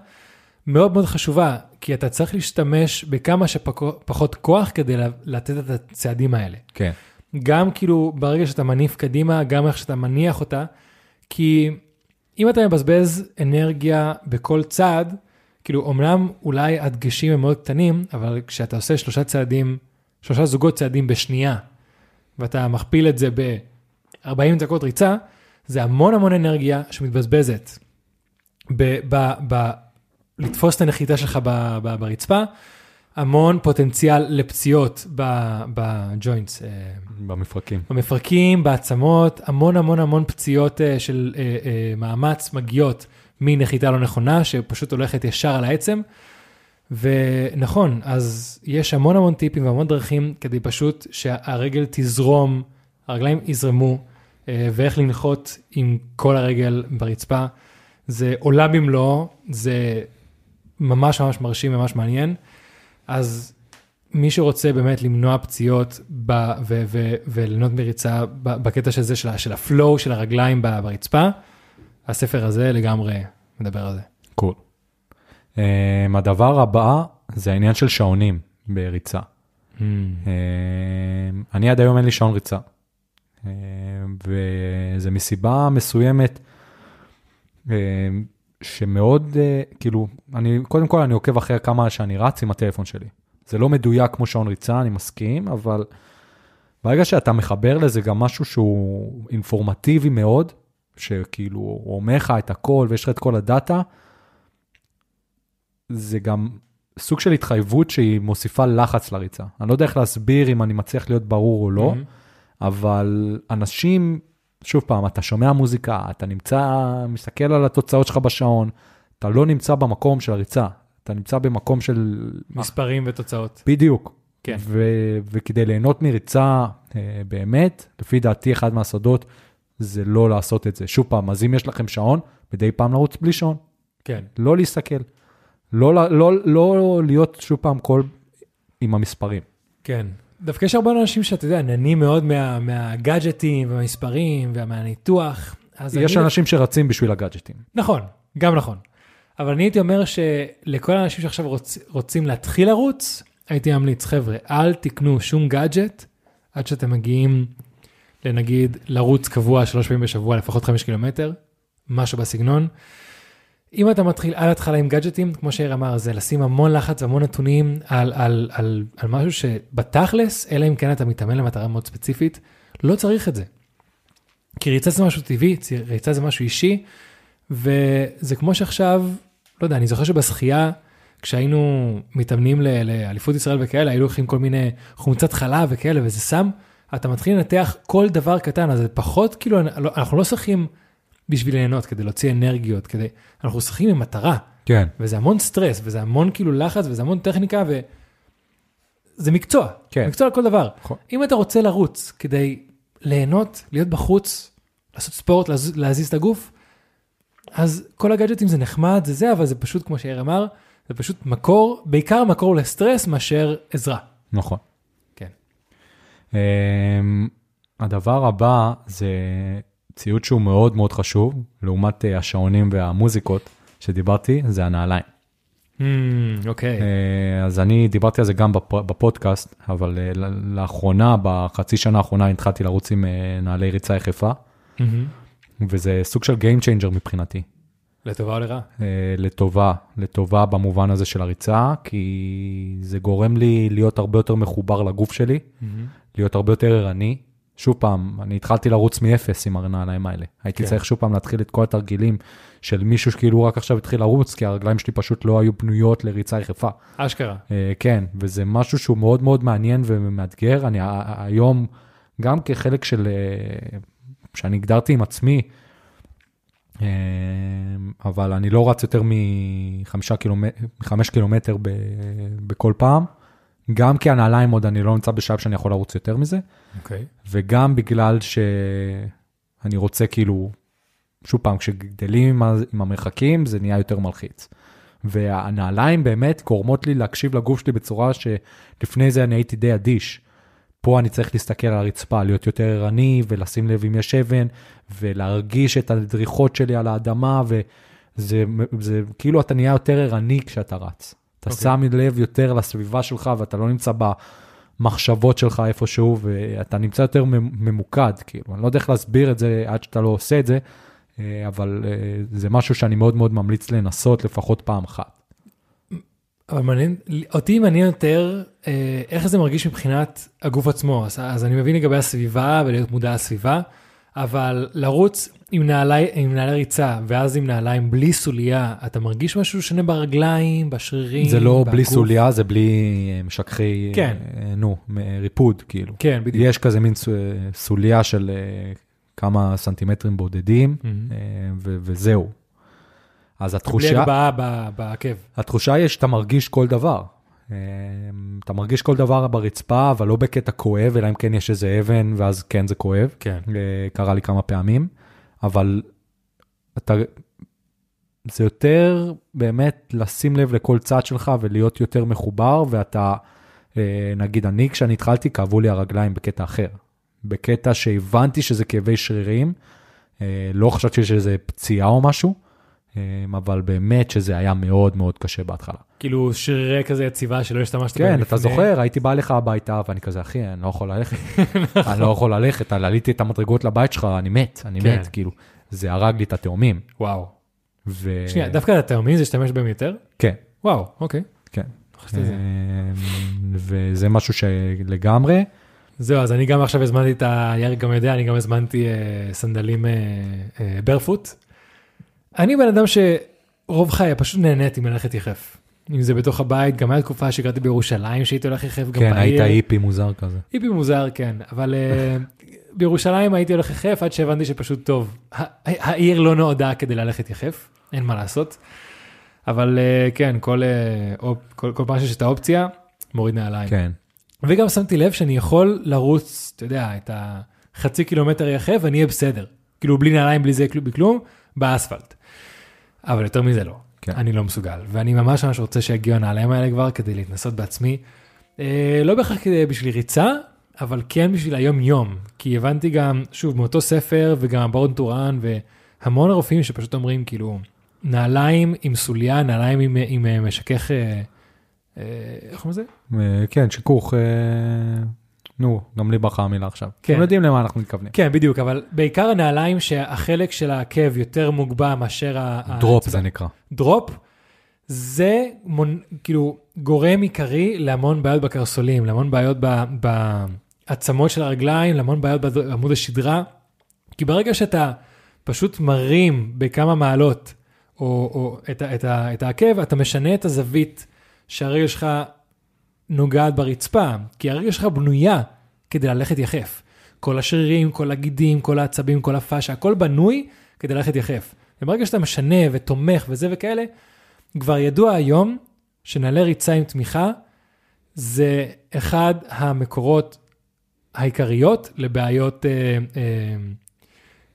מאוד מאוד חשובה, כי אתה צריך להשתמש בכמה שפחות כוח כדי לתת את הצעדים האלה. כן. גם כאילו ברגע שאתה מניף קדימה, גם איך שאתה מניח אותה, כי אם אתה מבזבז אנרגיה בכל צעד, כאילו אמנם אולי הדגשים הם מאוד קטנים, אבל כשאתה עושה שלושה צעדים, שלושה זוגות צעדים בשנייה, ואתה מכפיל את זה ב-40 דקות ריצה, זה המון המון אנרגיה שמתבזבזת ב- ב- ב- לתפוס את הנחיתה שלך ב- ב- ברצפה, המון פוטנציאל לפציעות בג'וינטס. אה, במפרקים. במפרקים, בעצמות, המון המון המון פציעות אה, של אה, מאמץ מגיעות מנחיתה לא נכונה, שפשוט הולכת ישר על העצם. ונכון, אז יש המון המון טיפים והמון דרכים כדי פשוט שהרגל תזרום, הרגליים יזרמו, אה, ואיך לנחות עם כל הרגל ברצפה. זה עולם במלואו, זה ממש ממש מרשים, ממש מעניין. אז מי שרוצה באמת למנוע פציעות ב- ו- ו- וליהנות מריצה בקטע של זה, של, של ה flow של הרגליים ברצפה, הספר הזה לגמרי מדבר על זה. Cool. Um, הדבר הבא זה העניין של שעונים בריצה. Um, אני עד היום אין לי שעון ריצה. Um, וזה מסיבה מסוימת um, שמאוד, uh, כאילו, אני, קודם כל אני עוקב אחרי כמה שאני רץ עם הטלפון שלי. זה לא מדויק כמו שעון ריצה, אני מסכים, אבל ברגע שאתה מחבר לזה גם משהו שהוא אינפורמטיבי מאוד, שכאילו הוא אומר לך את הכל ויש לך את כל הדאטה, זה גם סוג של התחייבות שהיא מוסיפה לחץ לריצה. אני לא יודע איך להסביר אם אני מצליח להיות ברור או לא, מהמם. אבל אנשים, שוב פעם, אתה שומע מוזיקה, אתה נמצא, מסתכל על התוצאות שלך בשעון, אתה לא נמצא במקום של הריצה, אתה נמצא במקום של... מספרים ותוצאות. בדיוק. כן. ו- וכדי ליהנות מריצה אה, באמת, לפי דעתי אחד מהסודות זה לא לעשות את זה. שוב פעם, אז אם יש לכם שעון, מדי פעם לרוץ בלי שעון, כן. לא להסתכל. לא, לא, לא, לא להיות שוב פעם כל עם המספרים. כן. דווקא יש הרבה אנשים שאתה יודע, נהנים מאוד מה, מהגאדג'טים והמספרים ומהניתוח. יש אני... אנשים שרצים בשביל הגאדג'טים. נכון, גם נכון. אבל אני הייתי אומר שלכל האנשים שעכשיו רוצ, רוצים להתחיל לרוץ, הייתי ממליץ, חבר'ה, אל תקנו שום גאדג'ט עד שאתם מגיעים לנגיד לרוץ קבוע שלוש פעמים בשבוע, לפחות חמש קילומטר, משהו בסגנון. אם אתה מתחיל על התחלה עם גאדג'טים, כמו שאיר אמר, זה לשים המון לחץ והמון נתונים על, על, על, על משהו שבתכלס, אלא אם כן אתה מתאמן למטרה מאוד ספציפית, לא צריך את זה. כי ריצה זה משהו טבעי, ריצה זה משהו אישי, וזה כמו שעכשיו, לא יודע, אני זוכר שבשחייה, כשהיינו מתאמנים לאליפות ישראל וכאלה, היו לוקחים כל מיני חומצת חלב וכאלה, וזה סם, אתה מתחיל לנתח כל דבר קטן, אז זה פחות, כאילו, אנחנו לא שחים בשביל ליהנות, כדי להוציא אנרגיות, כדי, אנחנו שחים עם מטרה, כן. וזה המון סטרס, וזה המון כאילו לחץ, וזה המון טכניקה, וזה מקצוע, כן. מקצוע לכל דבר. נכון. אם אתה רוצה לרוץ כדי ליהנות, להיות בחוץ, לעשות ספורט, להז- להזיז את הגוף, אז כל הגאדג'טים זה נחמד, זה זה, אבל זה פשוט, כמו שיאיר אמר, זה פשוט מקור, בעיקר מקור לסטרס מאשר עזרה. נכון. כן. Um, הדבר הבא זה ציוד שהוא מאוד מאוד חשוב, לעומת uh, השעונים והמוזיקות שדיברתי, זה הנעליים. אוקיי. Uh, אז אני דיברתי על זה גם בפ- בפודקאסט, אבל ל- לאחרונה, בחצי שנה האחרונה, התחלתי לרוץ עם נעלי ריצה יחפה. מהמם. וזה סוג של Game Changer מבחינתי. לטובה או לרעה? אה, לטובה, לטובה במובן הזה של הריצה, כי זה גורם לי להיות הרבה יותר מחובר לגוף שלי, להיות הרבה יותר ערני. שוב פעם, אני התחלתי לרוץ מאפס עם הנעליים האלה. הייתי כן. צריך שוב פעם להתחיל את כל התרגילים של מישהו שכאילו רק עכשיו התחיל לרוץ, כי הרגליים שלי פשוט לא היו בנויות לריצה יחפה. אשכרה. אה, כן, וזה משהו שהוא מאוד מאוד מעניין ומאתגר. אני היום, גם כחלק של, אה, שאני הגדרתי עם עצמי, אה, אבל אני לא רץ יותר מחמישה קילומטר, מחמש קילומטר ב, בכל פעם. גם כי הנעליים עוד אני לא נמצא בשלב שאני יכול לרוץ יותר מזה, אוקיי. וגם בגלל שאני רוצה כאילו, שוב פעם, כשגדלים עם, ה- עם המרחקים זה נהיה יותר מלחיץ. והנעליים באמת גורמות לי להקשיב לגוף שלי בצורה שלפני זה אני הייתי די אדיש. פה אני צריך להסתכל על הרצפה, להיות יותר ערני ולשים לב אם יש אבן, ולהרגיש את הדריכות שלי על האדמה, וזה זה, כאילו אתה נהיה יותר ערני כשאתה רץ. אתה אוקיי. שם לב יותר לסביבה שלך ואתה לא נמצא במחשבות שלך איפשהו, ואתה נמצא יותר ממוקד, כאילו, אני לא יודע איך להסביר את זה עד שאתה לא עושה את זה, אה, אבל אה, זה משהו שאני מאוד מאוד ממליץ לנסות לפחות פעם אחת. אבל מעניין, אותי מעניין יותר אה, איך זה מרגיש מבחינת הגוף עצמו. אז, אז אני מבין לגבי הסביבה ולהיות מודע לסביבה, אבל לרוץ עם, נעלי, עם נעלי ריצה ואז עם נעליים בלי סוליה, אתה מרגיש משהו שונה ברגליים, בשרירים, זה לא בלי בגוף? סוליה, זה בלי אה, משככי, כן. אה, נו, מ- ריפוד, כאילו. כן, בדיוק. יש כזה מין סו- סוליה של אה, כמה סנטימטרים בודדים. אה, ו- וזהו. אז בלי התחושה, הגבהה ב- בעקב. התחושה היא שאתה מרגיש כל דבר. אה, אתה מרגיש כל דבר ברצפה, אבל לא בקטע כואב, אלא אם כן יש איזה אבן, ואז כן זה כואב. כן. אה, קרה לי כמה פעמים, אבל אתה, זה יותר באמת לשים לב לכל צד שלך ולהיות יותר מחובר, ואתה, אה, נגיד אני, כשאני התחלתי, כאבו לי הרגליים בקטע אחר. בקטע שהבנתי שזה כאבי שרירים, אה, לא חשבתי שזה פציעה או משהו, אה, אבל באמת שזה היה מאוד מאוד קשה בהתחלה. כאילו שרירי כזה יציבה שלא השתמשת כן, בהם אתה לפני. זוכר, הייתי בא אליך הביתה, ואני כזה, אחי, אני לא יכול ללכת. [LAUGHS] אני לא יכול ללכת, עליתי את המדרגות לבית שלך, אני מת, אני כן. מת, כאילו. זה הרג לי את התאומים. וואו. ו... שנייה, דווקא התאומים זה להשתמש בהם יותר? כן, וואו, אוקיי. כן. אמ, וזה משהו שלגמרי, זהו, אז אני גם עכשיו הזמנתי את ה... יאריק גם יודע, אני גם הזמנתי אה, סנדלים ברפוט. אני בן אדם שרוב חיי פשוט נהניתי מללכת יחף. אם זה בתוך הבית, גם הייתה תקופה שגרתי בירושלים שהייתי הולך יחף גם כן, בעיר. היית היפי מוזר כזה. היפי מוזר, כן, אבל אה, [LAUGHS] בירושלים הייתי הולך יחף עד שהבנתי שפשוט טוב. העיר לא נועדה כדי ללכת יחף, אין מה לעשות. אבל אה, כן, כל, אה, כל, כל פעם שיש את האופציה, מוריד נעליים. כן, וגם שמתי לב שאני יכול לרוץ, אתה יודע, את החצי קילומטר יחף ואני אהיה בסדר. כאילו בלי נעליים, בלי זה, בלי כלום, באספלט. אבל יותר מזה לא. כן. אני לא מסוגל. ואני ממש ממש רוצה שיגיעו הנעליים האלה כבר כדי להתנסות בעצמי. אה, לא בהכרח כדי בשביל ריצה, אבל כן בשביל היום יום. כי הבנתי גם, שוב, מאותו ספר וגם ה Born to Run והמון רופאים שפשוט אומרים כאילו, נעליים עם סוליה, נעליים עם, עם אה, משכך, אה, אה, איך קוראים לזה? אה, כן, שיכוך, אה, נו, גם לי ברחה המילה עכשיו. כן. אתם יודעים למה אנחנו מתכוונים. כן, בדיוק, אבל בעיקר הנעליים שהחלק של העקב יותר מוגבה מאשר ה... drop. זה נקרא. דרופ, זה מונ... כאילו גורם עיקרי להמון בעיות בקרסולים, להמון בעיות ב... בעצמות של הרגליים, להמון בעיות בעמוד השדרה. כי ברגע שאתה פשוט מרים בכמה מעלות או, או את. את. את העקב, אתה משנה את הזווית שהרגל שלך נוגעת ברצפה, כי הרגל שלך בנויה כדי ללכת יחף. כל השרירים, כל הגידים, כל העצבים, כל הפאשה, הכל בנוי כדי ללכת יחף. וברגע שאתה משנה ותומך וזה וכאלה, כבר ידוע היום שנעלי ריצה עם תמיכה זה אחד המקורות העיקריות לבעיות אה, אה,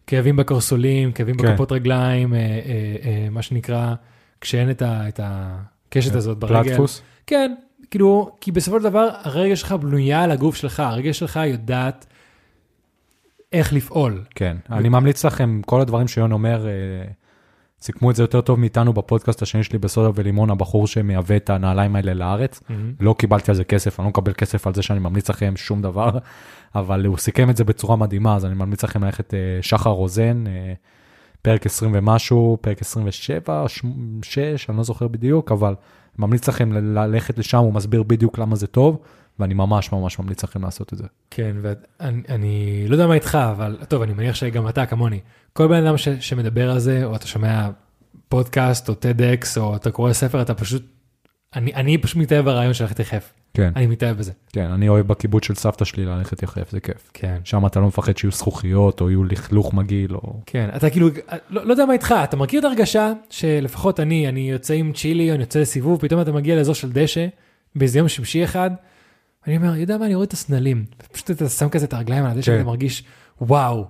כאבים בקרסולים, כאבים כן. בכפות רגליים, אה, אה, אה, מה שנקרא, כשאין את, ה, את הקשת הזאת ברגל. פלטפוס? כן, כאילו, כי בסופו של דבר הרגל שלך בנויה על הגוף שלך, הרגל שלך יודעת איך לפעול. כן, אני ממליץ לכם, כל הדברים שיון אומר, אה, סיכמו את זה יותר טוב מאיתנו בפודקאסט השני שלי בסודה ולימון, הבחור שמייבא את הנעליים האלה לארץ. לא קיבלתי על זה כסף, אני לא מקבל כסף על זה שאני ממליץ לכם שום דבר, [LAUGHS] אבל הוא סיכם את זה בצורה מדהימה, אז אני ממליץ לכם ללכת אה, שחר רוזן, אה, פרק 20 ומשהו, פרק 27, 6, אני לא זוכר בדיוק, אבל ממליץ לכם ללכת לשם, הוא מסביר בדיוק למה זה טוב, ואני ממש ממש ממליץ לכם לעשות את זה. כן, ואני אני לא יודע מה איתך, אבל טוב, אני מניח שגם אתה כמוני. כל בן אדם ש, שמדבר על זה, או אתה שומע פודקאסט, או TEDx, או אתה קורא ספר, אתה פשוט, אני, אני פשוט מתאהב ברעיון של ללכת יחף. כן, אני מתאהב בזה. כן, אני אוהב בקיבוץ של סבתא שלי ללכת יחף, זה כיף. כן. שם אתה לא מפחד שיהיו זכוכיות, או יהיו לכלוך מגעיל, או... כן, אתה כאילו, לא, לא יודע מה איתך, אתה מכיר את הרגשה שלפחות אני, אני יוצא עם צ'ילי, אני יוצא לסיבוב, פתאום אתה מגיע לאזור של דשא, באיזה יום שמשי אחד, אני אומר, יודע מה, אני רואה את הסנלים, פשוט אתה שם כזה את הרגליים על הדשא, כן. ואתה מרגיש, וואו,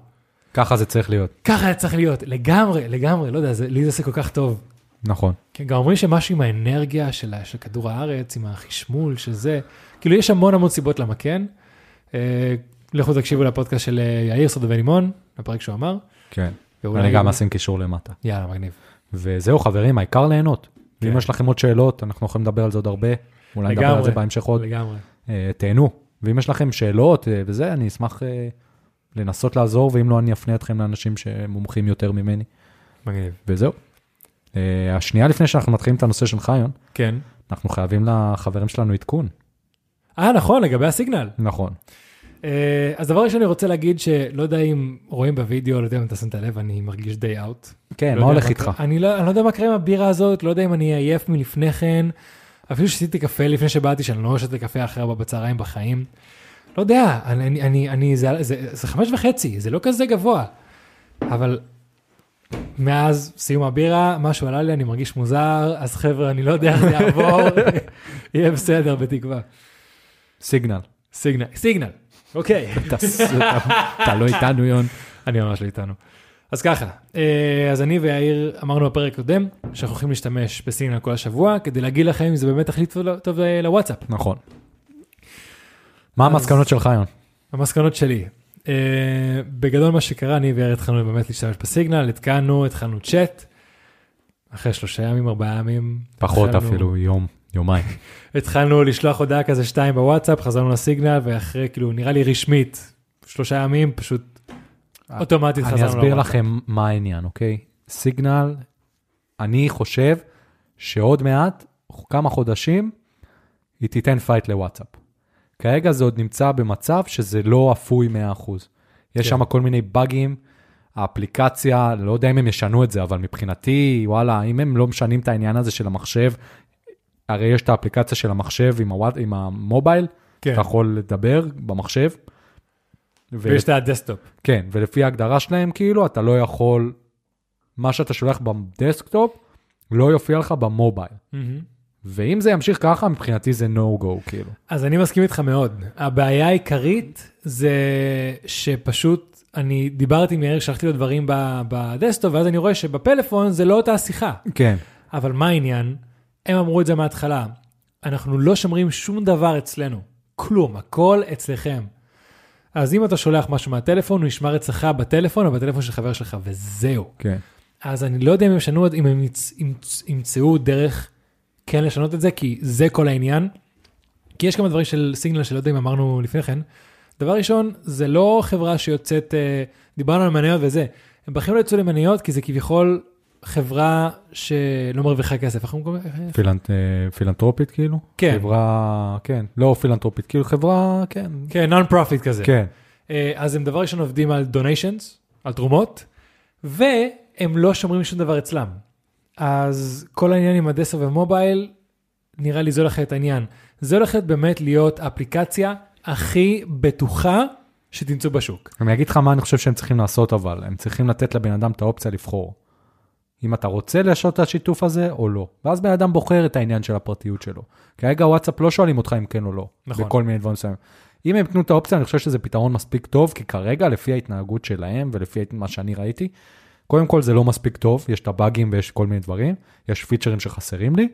ככה זה צריך להיות. ככה היה צריך להיות, לגמרי, לגמרי, לא יודע, זה, לי זה עושה כל כך טוב. נכון. כן, גם אומרים שמשהו עם האנרגיה של, של כדור הארץ, עם החשמול, שזה, כאילו יש המון המון סיבות למה כן. אה, לכו תקשיבו לפודקאסט של אה, יאיר סודו ולימון, לפרק שהוא אמר. כן. אני גם אשים קישור למטה. יאללה, מגניב. וזהו חברים, העיקר ליהנות. ואם כן. יש לכם עוד שאלות, אנחנו יכולים לדבר על זה עוד הרבה. אולי נדבר על לגמרי. זה בהמשך עוד. לגמרי. אה, תהנו. ואם יש לכם שאלות אה, וזה, אני אשמח אה, לנסות לעזור, ואם לא, אני אפנה אתכם לאנשים שמומחים יותר ממני. מגניב. וזהו. אה, השנייה לפני שאנחנו מתחילים את הנושא של חיון, כן. אנחנו חייבים לחברים שלנו עדכון. אה, נכון, לגבי הסיגנל. נכון. אה, אז דבר ראשון, אני רוצה להגיד שלא יודע אם רואים בווידאו, לא יודע אם אתה שם את הלב, אני מרגיש די אאוט. כן, לא מה הולך איתך? אני לא, אני לא יודע מה קרה עם הבירה הזאת, לא יודע אם אני עייף מלפני כן. אפילו ששתיתי קפה לפני שבאתי, שאני לא שותה קפה ארבע בצהריים בחיים. לא יודע, אני, אני, אני, אני זה, זה, זה חמש וחצי, זה לא כזה גבוה. אבל מאז סיום הבירה, משהו עלה לי, אני מרגיש מוזר, אז חבר'ה, אני לא יודע איך זה יעבור, [LAUGHS] יהיה בסדר, בתקווה. סיגנל. סיגנל, סיגנל, אוקיי. [LAUGHS] אתה- לא איתנו, יון. אני ממש לא איתנו. אז ככה, אה, אז אני ויאיר אמרנו בפרק הקודם שאנחנו הולכים להשתמש בסיגנל כל השבוע כדי להגיד לכם אם זה באמת תחליט טוב- אה, לוואטסאפ. נכון. מה המסקנות שלך, יון? המסקנות שלי. אה, בגדול מה שקרה, אני ויאיר התחלנו באמת להשתמש בסיגנל, התקנו, התחלנו צ'אט. אחרי שלושה ימים, ארבעה ימים. פחות התחלנו- אפילו, יום, יומיים. [LAUGHS] התחלנו לשלוח הודעה כזה שתיים בוואטסאפ, חזרנו לסיגנל, ואחרי כאילו נראה לי רשמית, שלושה ימים פשוט אוטומטית חזרנו אני אסביר לוואטסאפ. לכם מה העניין, אוקיי? סיגנל, אני חושב שעוד מעט, כמה חודשים, היא תיתן fight לוואטסאפ. כרגע זה עוד נמצא במצב שזה לא אפוי 100%. יש כן. שם כל מיני באגים, האפליקציה, לא יודע אם הם ישנו את זה, אבל מבחינתי, וואלה, אם הם לא משנים את העניין הזה של המחשב, הרי יש את האפליקציה של המחשב עם, הוואט, עם ה mobile, כן, אתה יכול לדבר במחשב. ו- ויש את ה desktop. כן, ולפי ההגדרה שלהם, כאילו, אתה לא יכול, מה שאתה שולח ב desktop, לא יופיע לך ב mobile. ואם זה ימשיך ככה, מבחינתי זה no go, כאילו. אז אני מסכים איתך מאוד. הבעיה העיקרית זה שפשוט אני דיברתי עם יאיר, שלחתי לו דברים ב- ב desktop, ואז אני רואה שבפלאפון זה לא אותה שיחה. כן. אבל מה העניין? הם אמרו את זה מההתחלה. אנחנו לא שומרים שום דבר אצלנו. כלום, הכל אצלכם. אז אם אתה שולח משהו מהטלפון, הוא נשמר אצלך בטלפון או בטלפון של חבר שלך, וזהו. כן. אז אני לא יודע אם הם ישנו, אם הם ימצאו דרך כן לשנות את זה, כי זה כל העניין. כי יש כמה דברים של סיגנל שלא יודע אם אמרנו לפני כן. דבר ראשון, זה לא חברה שיוצאת, אה, דיברנו על מניות וזה, הם בכלל לא יצאו למניות כי זה כביכול חברה שלא מרוויחה כסף. איך לזה? פילנט, אה, פילנטרופית, כאילו? כן. חברה, כן. לא פילנטרופית, כאילו חברה, כן. כן, non-profit כזה. כן. אה, אז הם דבר ראשון עובדים על donations, על תרומות, והם לא שומרים שום דבר אצלם. אז כל העניין עם הדסו ומובייל, נראה לי זה הולך להיות העניין. זה הולך להיות באמת להיות האפליקציה הכי בטוחה שתמצאו בשוק. אני אגיד לך מה אני חושב שהם צריכים לעשות, אבל הם צריכים לתת לבן אדם את האופציה לבחור. אם אתה רוצה לעשות את השיתוף הזה או לא. ואז בן אדם בוחר את העניין של הפרטיות שלו. כרגע וואטסאפ לא שואלים אותך אם כן או לא. נכון. בכל מיני דברים מסוימים. אם הם יתנו את האופציה, אני חושב שזה פתרון מספיק טוב, כי כרגע, לפי ההתנהגות שלהם ולפי מה שאני ראיתי, קודם כל זה לא מספיק טוב, יש את הבאגים ויש כל מיני דברים, יש פיצ'רים שחסרים לי.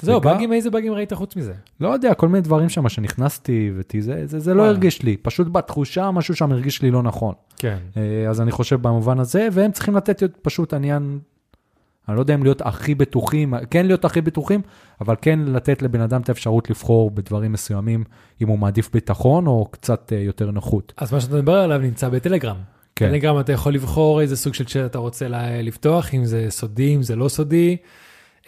זהו, וגם- באגים, איזה באגים ראית חוץ מזה? לא יודע, כל מיני דברים שם שנכנסתי, וזה, זה, זה לא וואלה. הרגיש לי, פשוט בתחושה משהו שם הרגיש לי לא נכון. כן. אה, אז אני חושב במובן הזה, והם צריכים לתת פשוט עניין, אני לא יודע אם להיות הכי בטוחים, כן להיות הכי בטוחים, אבל כן לתת לבן אדם את האפשרות לבחור בדברים מסוימים, אם הוא מעדיף ביטחון או קצת אה, יותר נוחות. אז מה שאתה מדבר עליו נמצא בטלגרם. כן. טלגרם אתה יכול לבחור איזה סוג של צ'אט אתה רוצה לה- לפתוח, אם זה סודי, אם זה לא סודי.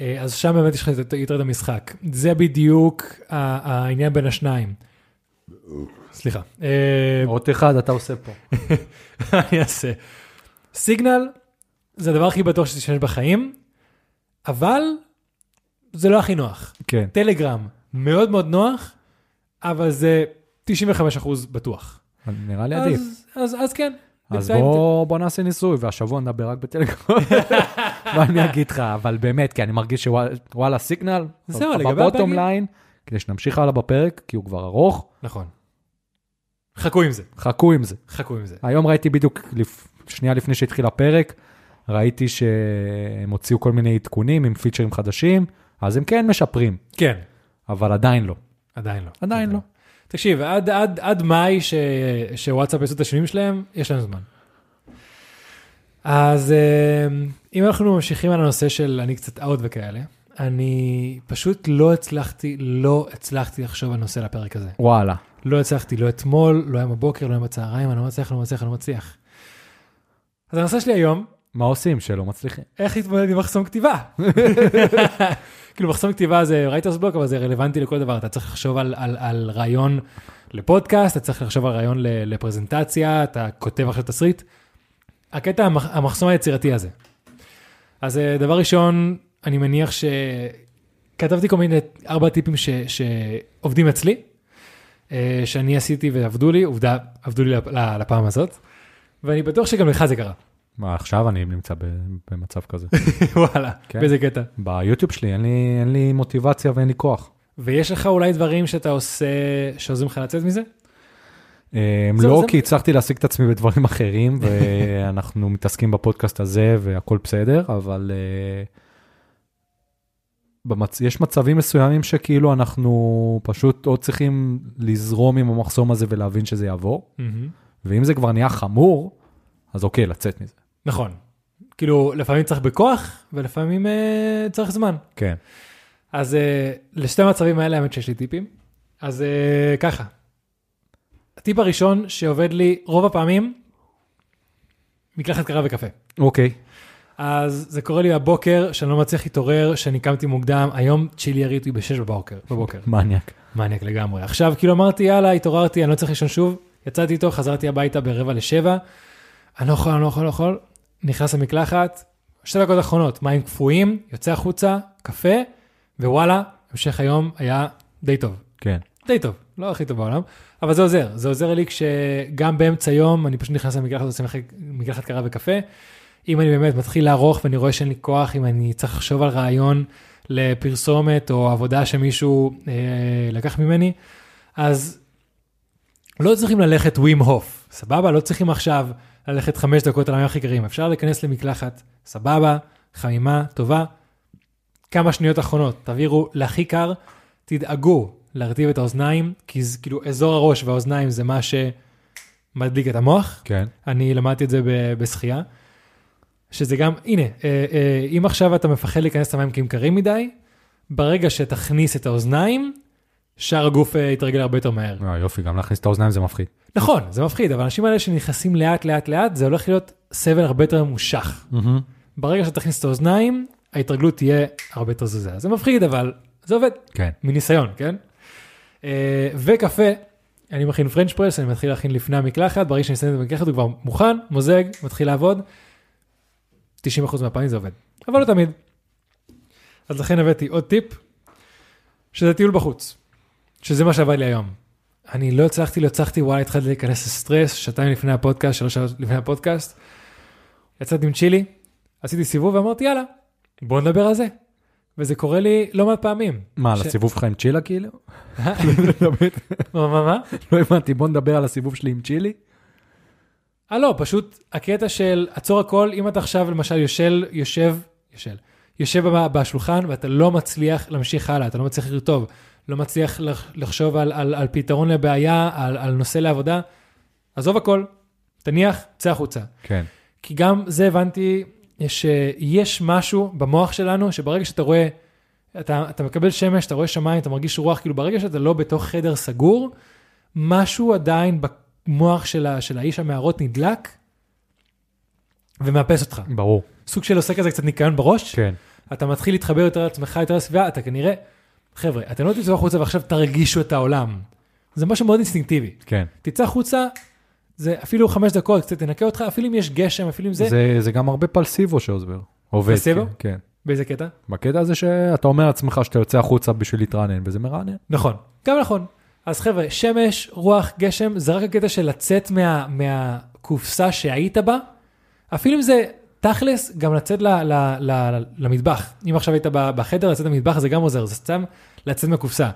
אה, אז שם באמת יש לך יותר- את המשחק. זה בדיוק העניין בין השניים. סליחה. אה, עוד אחד אתה עושה פה. [LAUGHS] אני אעשה. סיגנל זה הדבר הכי בטוח שתשתמש בחיים, אבל זה לא הכי נוח. כן. טלגרם מאוד מאוד נוח, אבל זה 95% בטוח. נראה לי עדיף. אז, אז, אז כן. אז בוא, בוא נעשה ניסוי, והשבוע נדבר רק בטלגרם. [LAUGHS] מה אני אגיד לך, אבל באמת, כי אני מרגיש שוואלה סיגנל, זהו, לגבי בבוטום הבאגים- ליין, כדי שנמשיך הלאה בפרק, כי הוא כבר ארוך, נכון. חכו עם זה, חכו עם זה. חכו עם זה. היום ראיתי בדיוק. שנייה לפני שהתחיל הפרק, ראיתי שהם הוציאו כל מיני עדכונים עם פיצ'רים חדשים, אז הם כן משפרים, כן, אבל עדיין לא. עדיין לא. עדיין לא. תקשיב, עד, עד, עד מאי ש, שוואטסאפ יעשו את השינויים שלהם, יש לנו זמן. אז אה, אם אנחנו ממשיכים על הנושא של אני קצת אאוט וכאלה, אני פשוט לא הצלחתי, לא הצלחתי לחשוב על נושא לפרק הזה. וואלה. לא הצלחתי, לא אתמול, לא היום בבוקר, לא היום בצהריים, אני לא מצליח, לא מצליח, לא מצליח. אז הנושא שלי היום, מה עושים שלא מצליחים? איך להתמודד עם מחסום כתיבה. [LAUGHS] כאילו מחסום כתיבה זה writer's block, אבל זה רלוונטי לכל דבר. אתה צריך לחשוב על, על, על רעיון לפודקאסט, אתה צריך לחשוב על רעיון לפרזנטציה, אתה כותב עכשיו תסריט. הקטע, המח, המחסום היצירתי הזה. אז אה, דבר ראשון, אני מניח שכתבתי כל מיני ארבע טיפים ש, שעובדים אצלי, אה, שאני עשיתי ועבדו לי, עובדה, עבדו לי לפ- לפעם הזאת, ואני בטוח שגם לך זה קרה. מה, עכשיו אני נמצא במצב כזה. [LAUGHS] וואלה, כן. באיזה קטע. ביוטיוב שלי אין לי, אין לי מוטיבציה ואין לי כוח. ויש לך אולי דברים שאתה עושה שעוזרים לך לצאת מזה? זהו, לא, כי הצלחתי להשיג את עצמי בדברים [LAUGHS] אחרים, ואנחנו מתעסקים בפודקאסט הזה והכל בסדר, אבל אה, במצ... יש מצבים מסוימים שכאילו אנחנו פשוט עוד צריכים לזרום עם המחסום הזה ולהבין שזה יעבור, ואם זה כבר נהיה חמור, אז אוקיי, לצאת מזה. נכון. כאילו, לפעמים צריך בכוח, ולפעמים אה, צריך זמן. כן. אז אה, לשתי המצבים האלה, האמת שיש לי טיפים. אז אה, ככה, הטיפ הראשון שעובד לי רוב הפעמים, מקלחת קרה וקפה. אוקיי. אז זה קורה לי הבוקר, שאני לא מצליח להתעורר, שאני קמתי מוקדם, היום צ'ילי יריד אותי ב-6 בבוקר. בבוקר. מניאק. מניאק לגמרי. עכשיו, כאילו אמרתי, יאללה, התעוררתי, אני לא צריך לישון שוב, יצאתי איתו, חזרתי הביתה ברבע לשבע, אני לא יכול, אני לא יכול, לא יכול, נכנס למקלחת, שתי דקות אחרונות, מים קפואים, יוצא החוצה, קפה, ווואלה, המשך היום היה די טוב. כן. די טוב, לא הכי טוב בעולם, אבל זה עוזר, זה עוזר לי כשגם באמצע יום אני פשוט נכנס למקלחת, עושה מקלחת- מקלחת קרה וקפה. אם אני באמת מתחיל לערוך ואני רואה שאין לי כוח, אם אני צריך לחשוב על רעיון לפרסומת או עבודה שמישהו אה, לקח ממני, אז לא צריכים ללכת ווים הוף, סבבה? לא צריכים עכשיו ללכת חמש דקות על המים הכי קרים, אפשר להיכנס למקלחת, סבבה, חמימה, טובה. כמה שניות אחרונות, תעבירו להכי קר, תדאגו להרטיב את האוזניים, כי זה כאילו אזור הראש והאוזניים זה מה שמדליק את המוח. כן. אני למדתי את זה בשחייה. שזה גם, הנה, אה, אה, אם עכשיו אתה מפחד להיכנס למים כי הם קרים מדי, ברגע שתכניס את האוזניים, שאר הגוף אה, יתרגל הרבה יותר מהר. אה, יופי, גם להכניס את האוזניים זה מפחיד. נכון, זה מפחיד, אבל האנשים האלה שנכנסים לאט לאט לאט, זה הולך להיות סבל הרבה יותר ממושך. ברגע שתכניס את האוזניים, ההתרגלות תהיה הרבה יותר זוזה. זה מפחיד, אבל זה עובד. כן. מניסיון, כן? אה, וקפה, אני מכין פרנץ' פרס, אני מתחיל להכין לפני המקלחת, ברגע שאני אסיים את המקלחת הוא כבר מוכן, מוזג, מתחיל לעבוד. 90% מהפעמים זה עובד, אבל לא תמיד. אז לכן הבאתי עוד טיפ, שזה טיול בחוץ, שזה מה שעבד לי היום. אני לא הצלחתי, לא הצלחתי, וואי, התחלתי להיכנס לסטרס, שעתיים לפני הפודקאסט, שלוש שעות לפני הפודקאסט. יצאתי עם צ'ילי, עשיתי סיבוב ואמרתי, יאללה, בוא נדבר על זה. וזה קורה לי לא מעט פעמים. מה, על הסיבוב שלך עם צ'ילה כאילו? [LAUGHS] מה, מה, מה? לא הבנתי, בוא נדבר על הסיבוב שלי עם צ'ילי. אה לא, פשוט הקטע של עצור הכל, אם אתה עכשיו למשל יושב, יושב, יושב, יושב בשולחן ואתה לא מצליח להמשיך הלאה, אתה לא מצליח לכתוב, לא מצליח לח- לחשוב על, על, על פתרון לבעיה, על, על נושא לעבודה, עזוב הכל, תניח, צא החוצה. כן. כי גם זה הבנתי יש, אה, יש משהו במוח שלנו שברגע שאתה רואה, אתה, אתה מקבל שמש, אתה רואה שמיים, אתה מרגיש רוח, כאילו ברגע שאתה לא בתוך חדר סגור, משהו עדיין במוח של, ה, של האיש המערות נדלק ומאפס אותך. ברור. סוג של עושה כזה קצת ניקיון בראש, כן. אתה מתחיל להתחבר יותר לעצמך, יותר לסביבה, אתה כנראה, חבר'ה, אתם לא תצאו החוצה ועכשיו תרגישו את העולם. זה משהו מאוד אינסטינקטיבי. כן. תצא החוצה, זה אפילו חמש דקות, קצת תנקה אותך, אפילו אם יש גשם, אפילו אם זה, זה, זה גם הרבה פלסיבו שעוזר. עובד. פלסיבו? כן. כן. באיזה קטע? בקטע הזה שאתה אומר לעצמך שאתה יוצא החוצה בשביל להתרענן, וזה מרענן. נכון, גם נכון. אז חבר'ה, שמש, רוח, גשם, זה רק הקטע של לצאת מה, מהקופסה שהיית בה, אפילו אם זה תכלס, גם לצאת ל, ל, ל, למטבח. אם עכשיו היית בחדר, לצאת למטבח זה גם עוזר, זה סתם לצאת מהקופסה.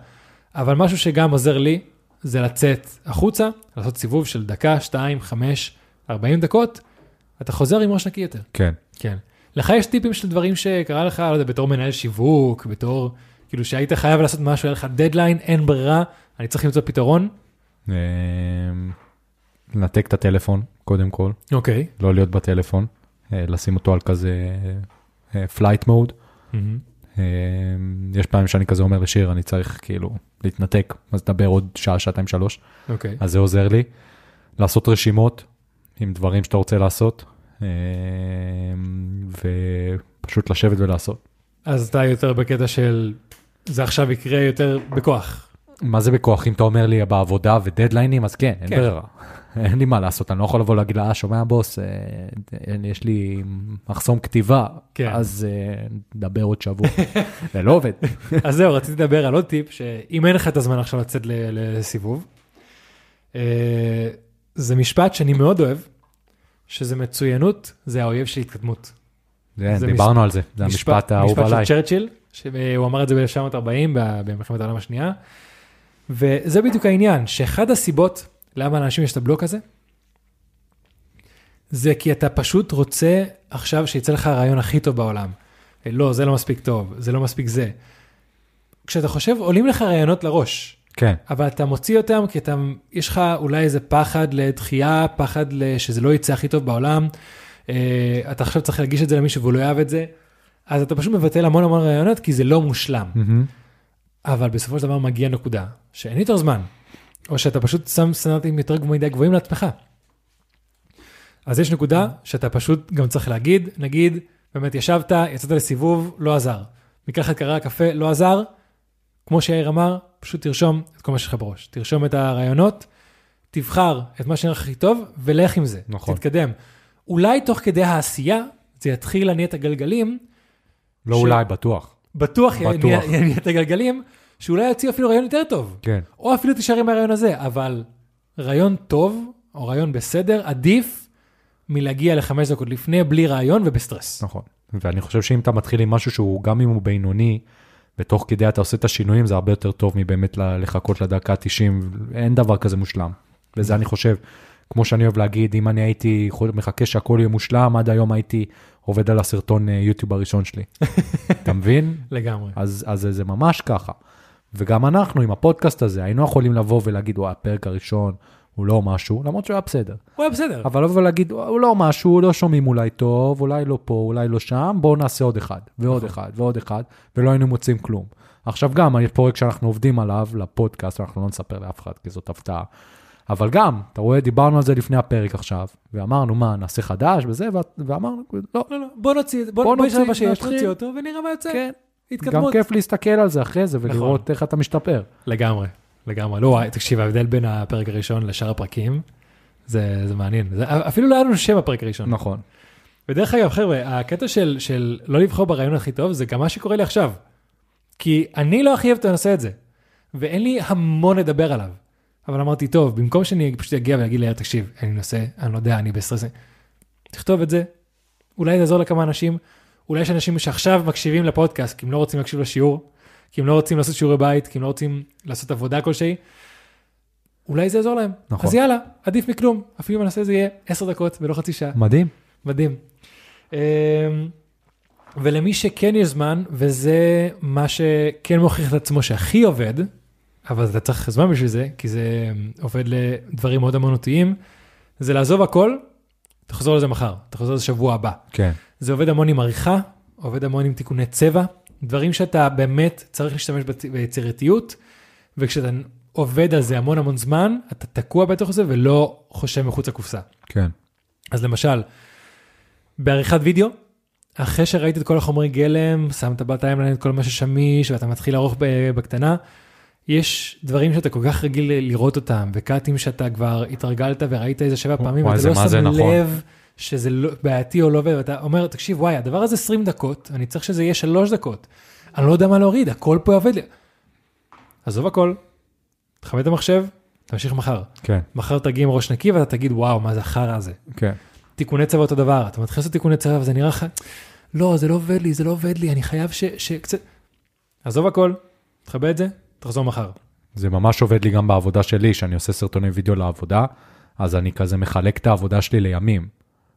אבל משהו שגם עוזר לי, זה לצאת החוצה, לעשות סיבוב של דקה, שתיים, חמש, ארבעים דקות, אתה חוזר עם ראש נקי יותר. כן. כן. לך יש טיפים של דברים שקרה לך, לא יודע, בתור מנהל שיווק, בתור, כאילו שהיית חייב לעשות משהו, היה לך דדליין, אין ברירה, אני צריך למצוא פתרון. אמ, לנתק את הטלפון, קודם כל. אוקיי. לא להיות בטלפון. אה, לשים אותו על כזה flight mode. יש פעמים שאני כזה אומר לשיר, אני צריך כאילו להתנתק, אז לדבר עוד שעה, שעתיים, שלוש. אוקיי. אז זה עוזר לי. לעשות רשימות עם דברים שאתה רוצה לעשות, אמ, ופשוט לשבת ולעשות. אז אתה יותר בקטע של, זה עכשיו יקרה יותר בכוח. מה זה בכוח? אם אתה אומר לי בעבודה ודדליינים, אז כן, אין כן. ברירה. אין לי מה לעשות, אני לא יכול לבוא להגיד לה, "אה, שומע בוס, אה, יש לי מחסום כתיבה, כן. אז אה, נדבר עוד שבוע. [LAUGHS] זה לא עובד. אז זהו, רציתי לדבר על עוד טיפ, שאם אין לך את הזמן עכשיו לצאת לסיבוב, זה משפט שאני מאוד אוהב, שזה מצוינות, זה האויב של התקדמות. כן, זה דיברנו על זה, זה המשפט האהוב משפט עליי. של צ'רצ'יל, שהוא אמר את זה ב-1940 במלחמת העולם השנייה, וזה בדיוק העניין, שאחד הסיבות למה לאנשים יש את הבלוק הזה, זה כי אתה פשוט רוצה עכשיו שיצא לך הרעיון הכי טוב בעולם. אה, לא, זה לא מספיק טוב, זה לא מספיק זה. כשאתה חושב, עולים לך רעיונות לראש, כן, אבל אתה מוציא אותם כי אתה, יש לך אולי איזה פחד לדחייה, פחד שזה לא יצא הכי טוב בעולם. אה, אתה עכשיו צריך להגיש את זה למישהו והוא לא יאהב את זה. אז אתה פשוט מבטל המון המון רעיונות כי זה לא מושלם. מהמם. אבל בסופו של דבר מגיע נקודה שאין יותר זמן, או שאתה פשוט שם סטנדרטים יותר מדי גבוהים לעצמך. אז יש נקודה שאתה פשוט גם צריך להגיד, נגיד, באמת ישבת, יצאת לסיבוב, לא עזר. מקחת קרה קפה, לא עזר. כמו שיאיר אמר, פשוט תרשום את כל מה שיש לך בראש. תרשום את הרעיונות, תבחר את מה שנראה לך הכי טוב, ולך עם זה. נכון. תתקדם. אולי תוך כדי העשייה, זה יתחיל להניע את הגלגלים, לא ש- אולי, בטוח. בטוח בטוח. יניע יניע את הגלגלים, שאולי יוציא אפילו רעיון יותר טוב. כן, או אפילו תישאר עם הרעיון הזה, אבל רעיון טוב, או רעיון בסדר, עדיף מלהגיע לחמש דקות לפני, בלי רעיון ובסטרס. נכון. ואני חושב שאם אתה מתחיל עם משהו שהוא, גם אם הוא בינוני, ותוך כדי אתה עושה את השינויים, זה הרבה יותר טוב מבאמת לחכות לדקה 90, אין דבר כזה מושלם. וזה אני חושב, כמו שאני אוהב להגיד, אם אני הייתי מחכה שהכל יהיה מושלם, עד היום הייתי עובד על הסרטון אה, יוטיוב הראשון שלי. [LAUGHS] אתה מבין? לגמרי. אז, אז זה ממש ככה. וגם אנחנו עם הפודקאסט הזה, היינו יכולים לבוא ולהגיד, וואי, הפרק הראשון הוא לא משהו, למרות שהוא היה בסדר. הוא היה בסדר. אבל לבוא ולהגיד, הוא לא משהו, לא שומעים אולי טוב, אולי לא פה, אולי לא שם, בואו נעשה עוד אחד, ועוד אחד, ועוד אחד, ולא היינו מוצאים כלום. עכשיו גם, הפרק שאנחנו עובדים עליו, לפודקאסט, אנחנו לא נספר לאף אחד, כי זאת הפתעה. אבל גם, אתה רואה, דיברנו על זה לפני הפרק עכשיו, ואמרנו, מה, נעשה חדש וזה, ואמרנו, לא, לא, לא, בוא נוציא, בוא, בוא בוא נוציא, נתחיל. נוציא אותו ונראה מה יוצא. כן, גם התקדמות. כיף להסתכל על זה אחרי זה, ולראות איך אתה משתפר. לגמרי, לגמרי. לא, תקשיב, ההבדל בין הפרק הראשון לשאר הפרקים, זה, זה מעניין. זה, אפילו לא היה לנו שם בפרק הראשון. נכון. ודרך אגב, חבר'ה, הקטע של, של לא לבחור ברעיון הכי טוב, זה גם מה שקורה לי עכשיו. כי אני לא הכי אוהב את הנושא הזה, ואין לי המון לדבר עליו. אבל אמרתי, טוב, במקום שאני פשוט אגיע ואגיד ליאיר, תקשיב, אין לי נושא, אני לא יודע, אני בסטרס, תכתוב את זה, אולי זה יעזור לכמה אנשים, אולי יש אנשים שעכשיו מקשיבים לפודקאסט, כי הם לא רוצים להקשיב לשיעור, כי הם לא רוצים לעשות שיעורי בית, כי הם לא רוצים לעשות עבודה כלשהי, אולי זה יעזור להם. נכון. אז יאללה, עדיף מכלום, אפילו אם הנושא הזה יהיה עשר דקות ולא חצי שעה. מדהים. מדהים. אמ, ולמי שכן יש זמן, וזה מה שכן מוכיח את עצמו שהכי עובד, אבל אתה צריך זמן בשביל זה, כי זה אמ, עובד לדברים מאוד אמנותיים, זה לעזוב הכל, תחזור לזה מחר, תחזור לזה שבוע הבא. כן, זה עובד המון עם עריכה, עובד המון עם תיקוני צבע, דברים שאתה באמת צריך להשתמש ביצירתיות, וכשאתה עובד על זה המון המון זמן, אתה תקוע בתוך זה ולא חושב מחוץ לקופסה. כן. אז למשל, בעריכת וידאו, אחרי שראית את כל החומרי גלם, שמת בטיימליין את כל מה ששמיש, ואתה מתחיל לערוך בקטנה, יש דברים שאתה כל כך רגיל לראות אותם, וקאטים שאתה כבר התרגלת וראית איזה שבע פעמים, ואתה לא שם נכון. לב שזה לא, בעייתי או לא ואתה אומר, תקשיב, וואי, הדבר הזה 20 דקות, אני צריך שזה יהיה 3 דקות. אני לא יודע מה להוריד, הכל פה עובד לי. עזוב הכל, תכבד את המחשב, תמשיך מחר. כן, מחר תגיע עם ראש נקי ואתה תגיד, וואו, מה זה החרא הזה. כן. תיקוני צבע אותו דבר, אתה מתחיל לעשות תיקוני צבע וזה נראה לך, לא, זה לא עובד לי, זה לא עובד לי, אני חייב ש... שקצת... עזוב הכל, תכבה את זה, תחזור מחר. זה ממש עובד לי גם בעבודה שלי, שאני עושה סרטוני וידאו לעבודה, אז אני כזה מחלק את העבודה שלי לימים.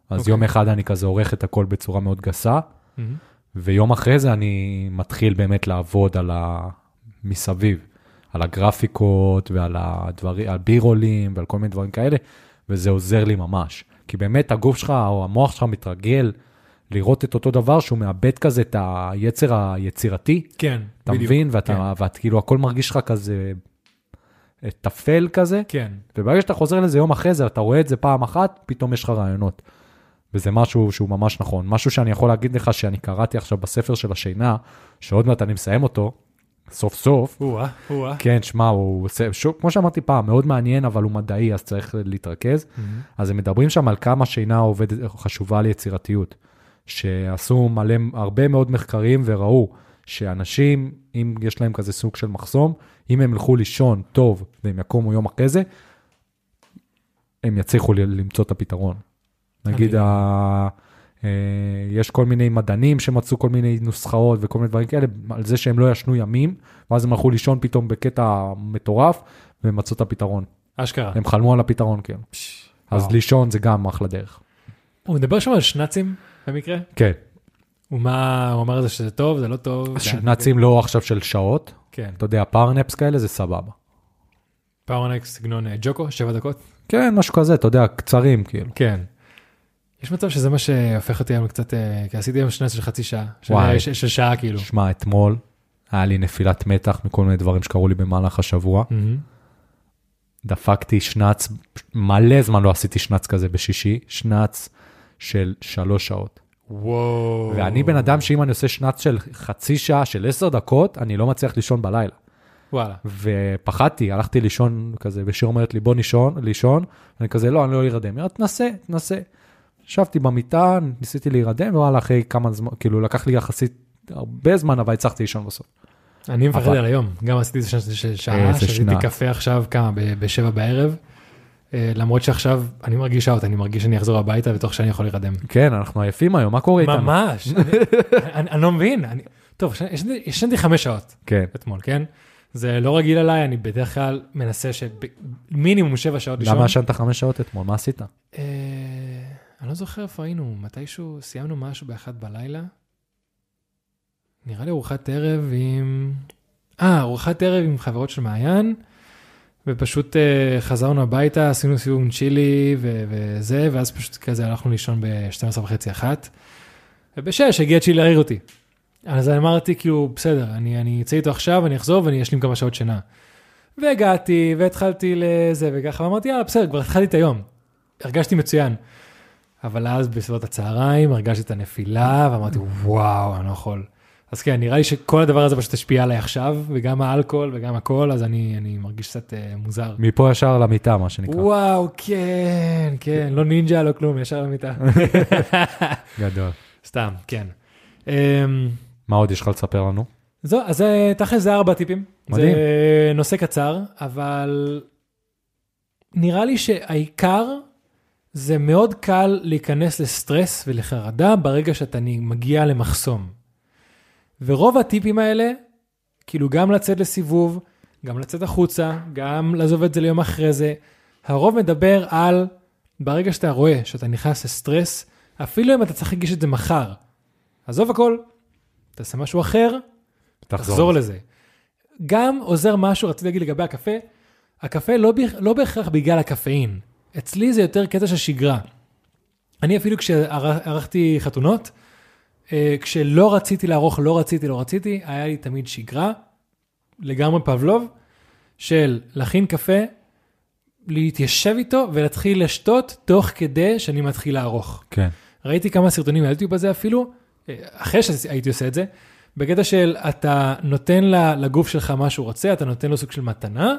אז אוקיי. יום אחד אני כזה עורך את הכל בצורה מאוד גסה, ויום אחרי זה אני מתחיל באמת לעבוד על המסביב, על הגרפיקות ועל הדברים, על בי-רולים ועל כל מיני דברים כאלה, וזה עוזר לי ממש. כי באמת הגוף שלך או המוח שלך מתרגל לראות את אותו דבר שהוא מאבד כזה את היצר היצירתי, כן, אתה מבין? ואתה, ואת כאילו הכל מרגיש לך כזה טפל כזה, כן, וברגע שאתה חוזר לזה יום אחרי זה, אתה רואה את זה פעם אחת, פתאום יש לך רעיונות. וזה משהו שהוא ממש נכון. משהו שאני יכול להגיד לך שאני קראתי עכשיו בספר של השינה, שעוד מעט אני מסיים אותו, סוף סוף. או-אה, או-אה. כן, שמע, הוא עושה, שוב, כמו שאמרתי פעם, מאוד מעניין, אבל הוא מדעי, אז צריך להתרכז. אז הם מדברים שם על כמה שינה עובדת, חשובה ליצירתיות. שעשו מלא, הרבה מאוד מחקרים וראו שאנשים, אם יש להם כזה סוג של מחסום, אם הם ילכו לישון טוב והם יקומו יום אחרי זה, הם יצליחו למצוא את הפתרון. נגיד, ה... אה, יש כל מיני מדענים שמצאו כל מיני נוסחאות וכל מיני דברים כאלה, על זה שהם לא ישנו ימים, ואז הם הלכו לישון פתאום בקטע מטורף, והם מצאו את הפתרון. אשכרה. הם חלמו על הפתרון, כן. אז וואו. לישון זה גם אחלה דרך. הוא מדבר שם על שנאצים במקרה? כן. ומה, הוא אמר על זה שזה טוב, זה לא טוב? שנאצים לא עכשיו של שעות, כן. אתה יודע, power naps כאלה זה סבבה. power naps סגנון אה, ג'וקו, שבע דקות? כן, משהו כזה, אתה יודע, קצרים כאילו. כן. יש מצב שזה מה שהופך אותי היום קצת, אה, כי עשיתי היום שנץ של חצי שעה. וואי. של- של שעה כאילו. שמע, אתמול היה לי נפילת מתח מכל מיני דברים שקרו לי במהלך השבוע. דפקתי שנץ, מלא זמן לא עשיתי שנץ כזה בשישי, שנץ של שלוש שעות. וואו. ואני בן אדם שאם אני עושה שנץ של חצי שעה, של עשר דקות, אני לא מצליח לישון בלילה. וואלה. ופחדתי, הלכתי לישון כזה, ושיר אומרת לי, בוא לישון, לישון, ואני כזה, לא, אני לא ארדם. היא אומרת, תנסה, תנסה. ישבתי במיטה, ניסיתי להירדם, וואלה, אחרי כמה זמן, כאילו, לקח לי יחסית הרבה זמן, אבל הצלחתי לישון בסוף. אני מפחד על היום, גם עשיתי את זה של- של שעה, איזה שתיתי. קפה עכשיו, כמה, בשבע בערב. אה, למרות שעכשיו אני מרגיש אאוט, אני מרגיש שאני אחזור הביתה ותוך שאני יכול להירדם. כן, אנחנו עייפים היום, מה קורה איתנו? ממש, אני- [LAUGHS] לא מבין. טוב, ישנתי חמש שעות כן, אתמול, כן? זה לא רגיל עליי, אני בדרך כלל מנסה שמינימום שבע שעות לישון. למה ישנת חמש שעות אתמול? מה עשית? אה, אני לא זוכר איפה היינו, מתישהו סיימנו משהו באחד בלילה. נראה לי ארוחת ערב עם... אה, ארוחת ערב עם חברות של מעיין, ופשוט אה, חזרנו הביתה, עשינו סיבוב עם צ'ילי ו- וזה, ואז פשוט כזה הלכנו לישון ב-12 וחצי אחת, וב-6 הגיע צ'ילי להעיר אותי. אז אמרתי כאילו, בסדר, אני, אני אצא איתו עכשיו, אני אחזור ואני אשלים כמה שעות שינה. והגעתי, והתחלתי לזה וככה, ואמרתי, יאללה, בסדר, כבר התחלתי את היום. הרגשתי מצוין. אבל אז בסביבות הצהריים הרגשתי את הנפילה, ואמרתי, וואו, אני לא יכול. אז כן, נראה לי שכל הדבר הזה פשוט השפיע עליי עכשיו, וגם האלכוהול וגם הכל, אז אני, אני מרגיש קצת אה, מוזר. מפה ישר למיטה, מה שנקרא. וואו, כן, כן, לא נינג'ה, לא כלום, ישר למיטה. [LAUGHS] גדול. סתם, כן. אמ, מה עוד יש לך לספר לנו? זהו, אז זה- תכל'ס זה ארבע טיפים. מדהים. זה נושא קצר, אבל נראה לי שהעיקר זה מאוד קל להיכנס לסטרס ולחרדה ברגע שאתה מגיע למחסום. ורוב הטיפים האלה, כאילו גם לצאת לסיבוב, גם לצאת החוצה, גם לעזוב את זה ליום אחרי זה, הרוב מדבר על ברגע שאתה רואה שאתה נכנס לסטרס, אפילו אם אתה צריך להגיש את זה מחר, עזוב הכל, תעשה משהו אחר, תחזור לזה. גם עוזר משהו, רציתי להגיד לגבי הקפה, הקפה לא, לא בהכרח בגלל הקפאין. אצלי זה יותר קטע של שגרה. אני אפילו כשערכתי חתונות, כשלא רציתי לערוך, לא רציתי, לא רציתי, היה לי תמיד שגרה, לגמרי פבלוב, של להכין קפה, להתיישב איתו ולהתחיל לשתות תוך כדי שאני מתחיל לערוך. כן. ראיתי כמה סרטונים ביוטיוב בזה אפילו, אה, אחרי שהייתי עושה את זה, בקטע של אתה נותן לגוף שלך מה שהוא רוצה, אתה נותן לו סוג של מתנה,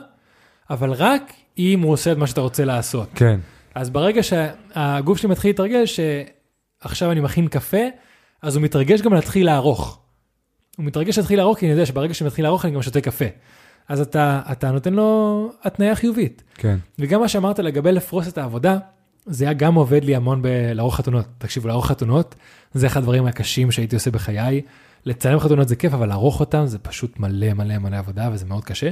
אבל רק אם הוא עושה את מה שאתה רוצה לעשות. כן. אז ברגע שהגוף שלי מתחיל להתרגל שעכשיו אני מכין קפה, אז הוא מתרגש גם להתחיל לערוך. הוא מתרגש להתחיל לערוך כי אני יודע שברגע שאני מתחיל לערוך אני גם שותה קפה. אז אתה, אתה נותן לו התניה חיובית. כן. וגם מה שאמרת לגבי לפרוס את העבודה, זה היה גם עובד לי המון בלערוך חתונות. תקשיבו, לערוך חתונות זה אחד הדברים הקשים שהייתי עושה בחיי. לצלם חתונות זה כיף, אבל לערוך אותם זה פשוט מלא מלא מלא עבודה וזה מאוד קשה.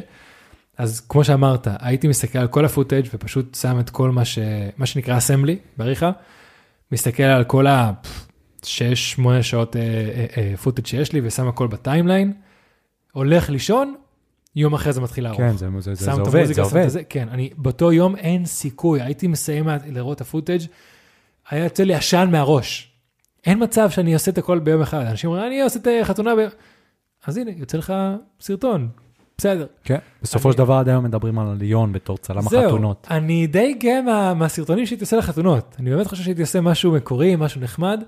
אז כמו שאמרת, הייתי מסתכל על כל ה footage ופשוט שם את כל מה, ש... מה שנקרא assembly בעריכה, מסתכל על כל ה-6-8 שעות אה, אה, אה, footage שיש לי ושם הכל ב timeline, הולך לישון, יום אחרי זה מתחיל לערוך. כן, זה, זה, זה, זה עובד, זה עובד. הזה, כן, אני, באותו יום אין סיכוי, הייתי מסיים לראות את ה footage, היה יוצא לי עשן מהראש. אין מצב שאני עושה את הכל ביום אחד. אנשים אומרים, אני עושה את החתונה ב... אז הנה, יוצא לך סרטון, בסדר. כן. בסופו אני- של דבר עד היום מדברים על ליון בתור צלם החתונות. אני די גאה מה, מהסרטונים שהייתי עושה לחתונות. אני באמת חושב שהייתי עושה משהו מקורי, משהו נחמד,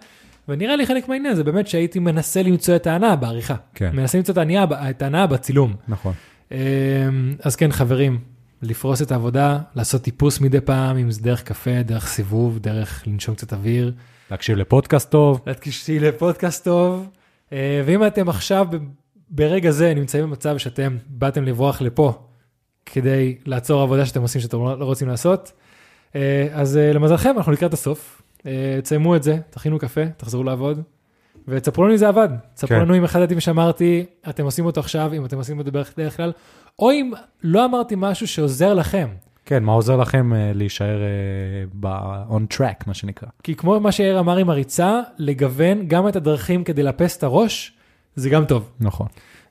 ונראה לי חלק מהעניין זה באמת שהייתי מנסה למצוא את ההנאה בעריכה. כן. מנסה למצוא את ההנאה, בצילום. נכון. אמ, אז כן, חברים, לפרוס את העבודה, לעשות טיפוס מדי פעם, אם זה דרך קפה, דרך סיבוב, דרך לנשום קצת אוויר, להקשיב לפודקאסט טוב. להקשיב לפודקאסט טוב, אה, ואם אתם עכשיו ברגע זה נמצאים במצב שאתם באתם לברוח לפה כדי לעצור עבודה שאתם עושים שאתם לא רוצים לעשות, אה, אז אה, למזלכם אנחנו לקראת הסוף, תסיימו את זה, תכינו קפה, תחזרו לעבוד. ותספרו לנו אם זה עבד, תספרו כן. לנו אם אחד הטיפים שאמרתי, אתם עושים אותו עכשיו, אם אתם עושים אותו בדרך כלל, או אם לא אמרתי משהו שעוזר לכם. כן, מה עוזר לכם אה, להישאר אה, ב-on track, מה שנקרא. כי כמו מה שיאיר אמר עם הריצה, לגוון גם את הדרכים כדי לאפס את הראש, זה גם טוב. נכון.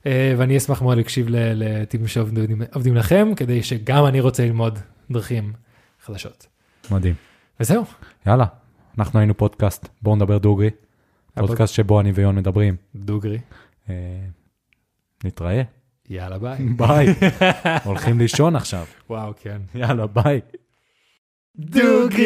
אה, ואני אשמח מאוד להקשיב לטיפים שעובדים עובדים לכם, כדי שגם אני רוצה ללמוד דרכים חדשות. מדהים. וזהו, יאללה, אנחנו היינו פודקאסט, בואו נדבר דוגרי. פודקאסט שבו אני ויון מדברים. דוגרי. אה, נתראה. יאללה ביי. ביי. [LAUGHS] הולכים לישון עכשיו. וואו, כן. יאללה, ביי. דוגרי!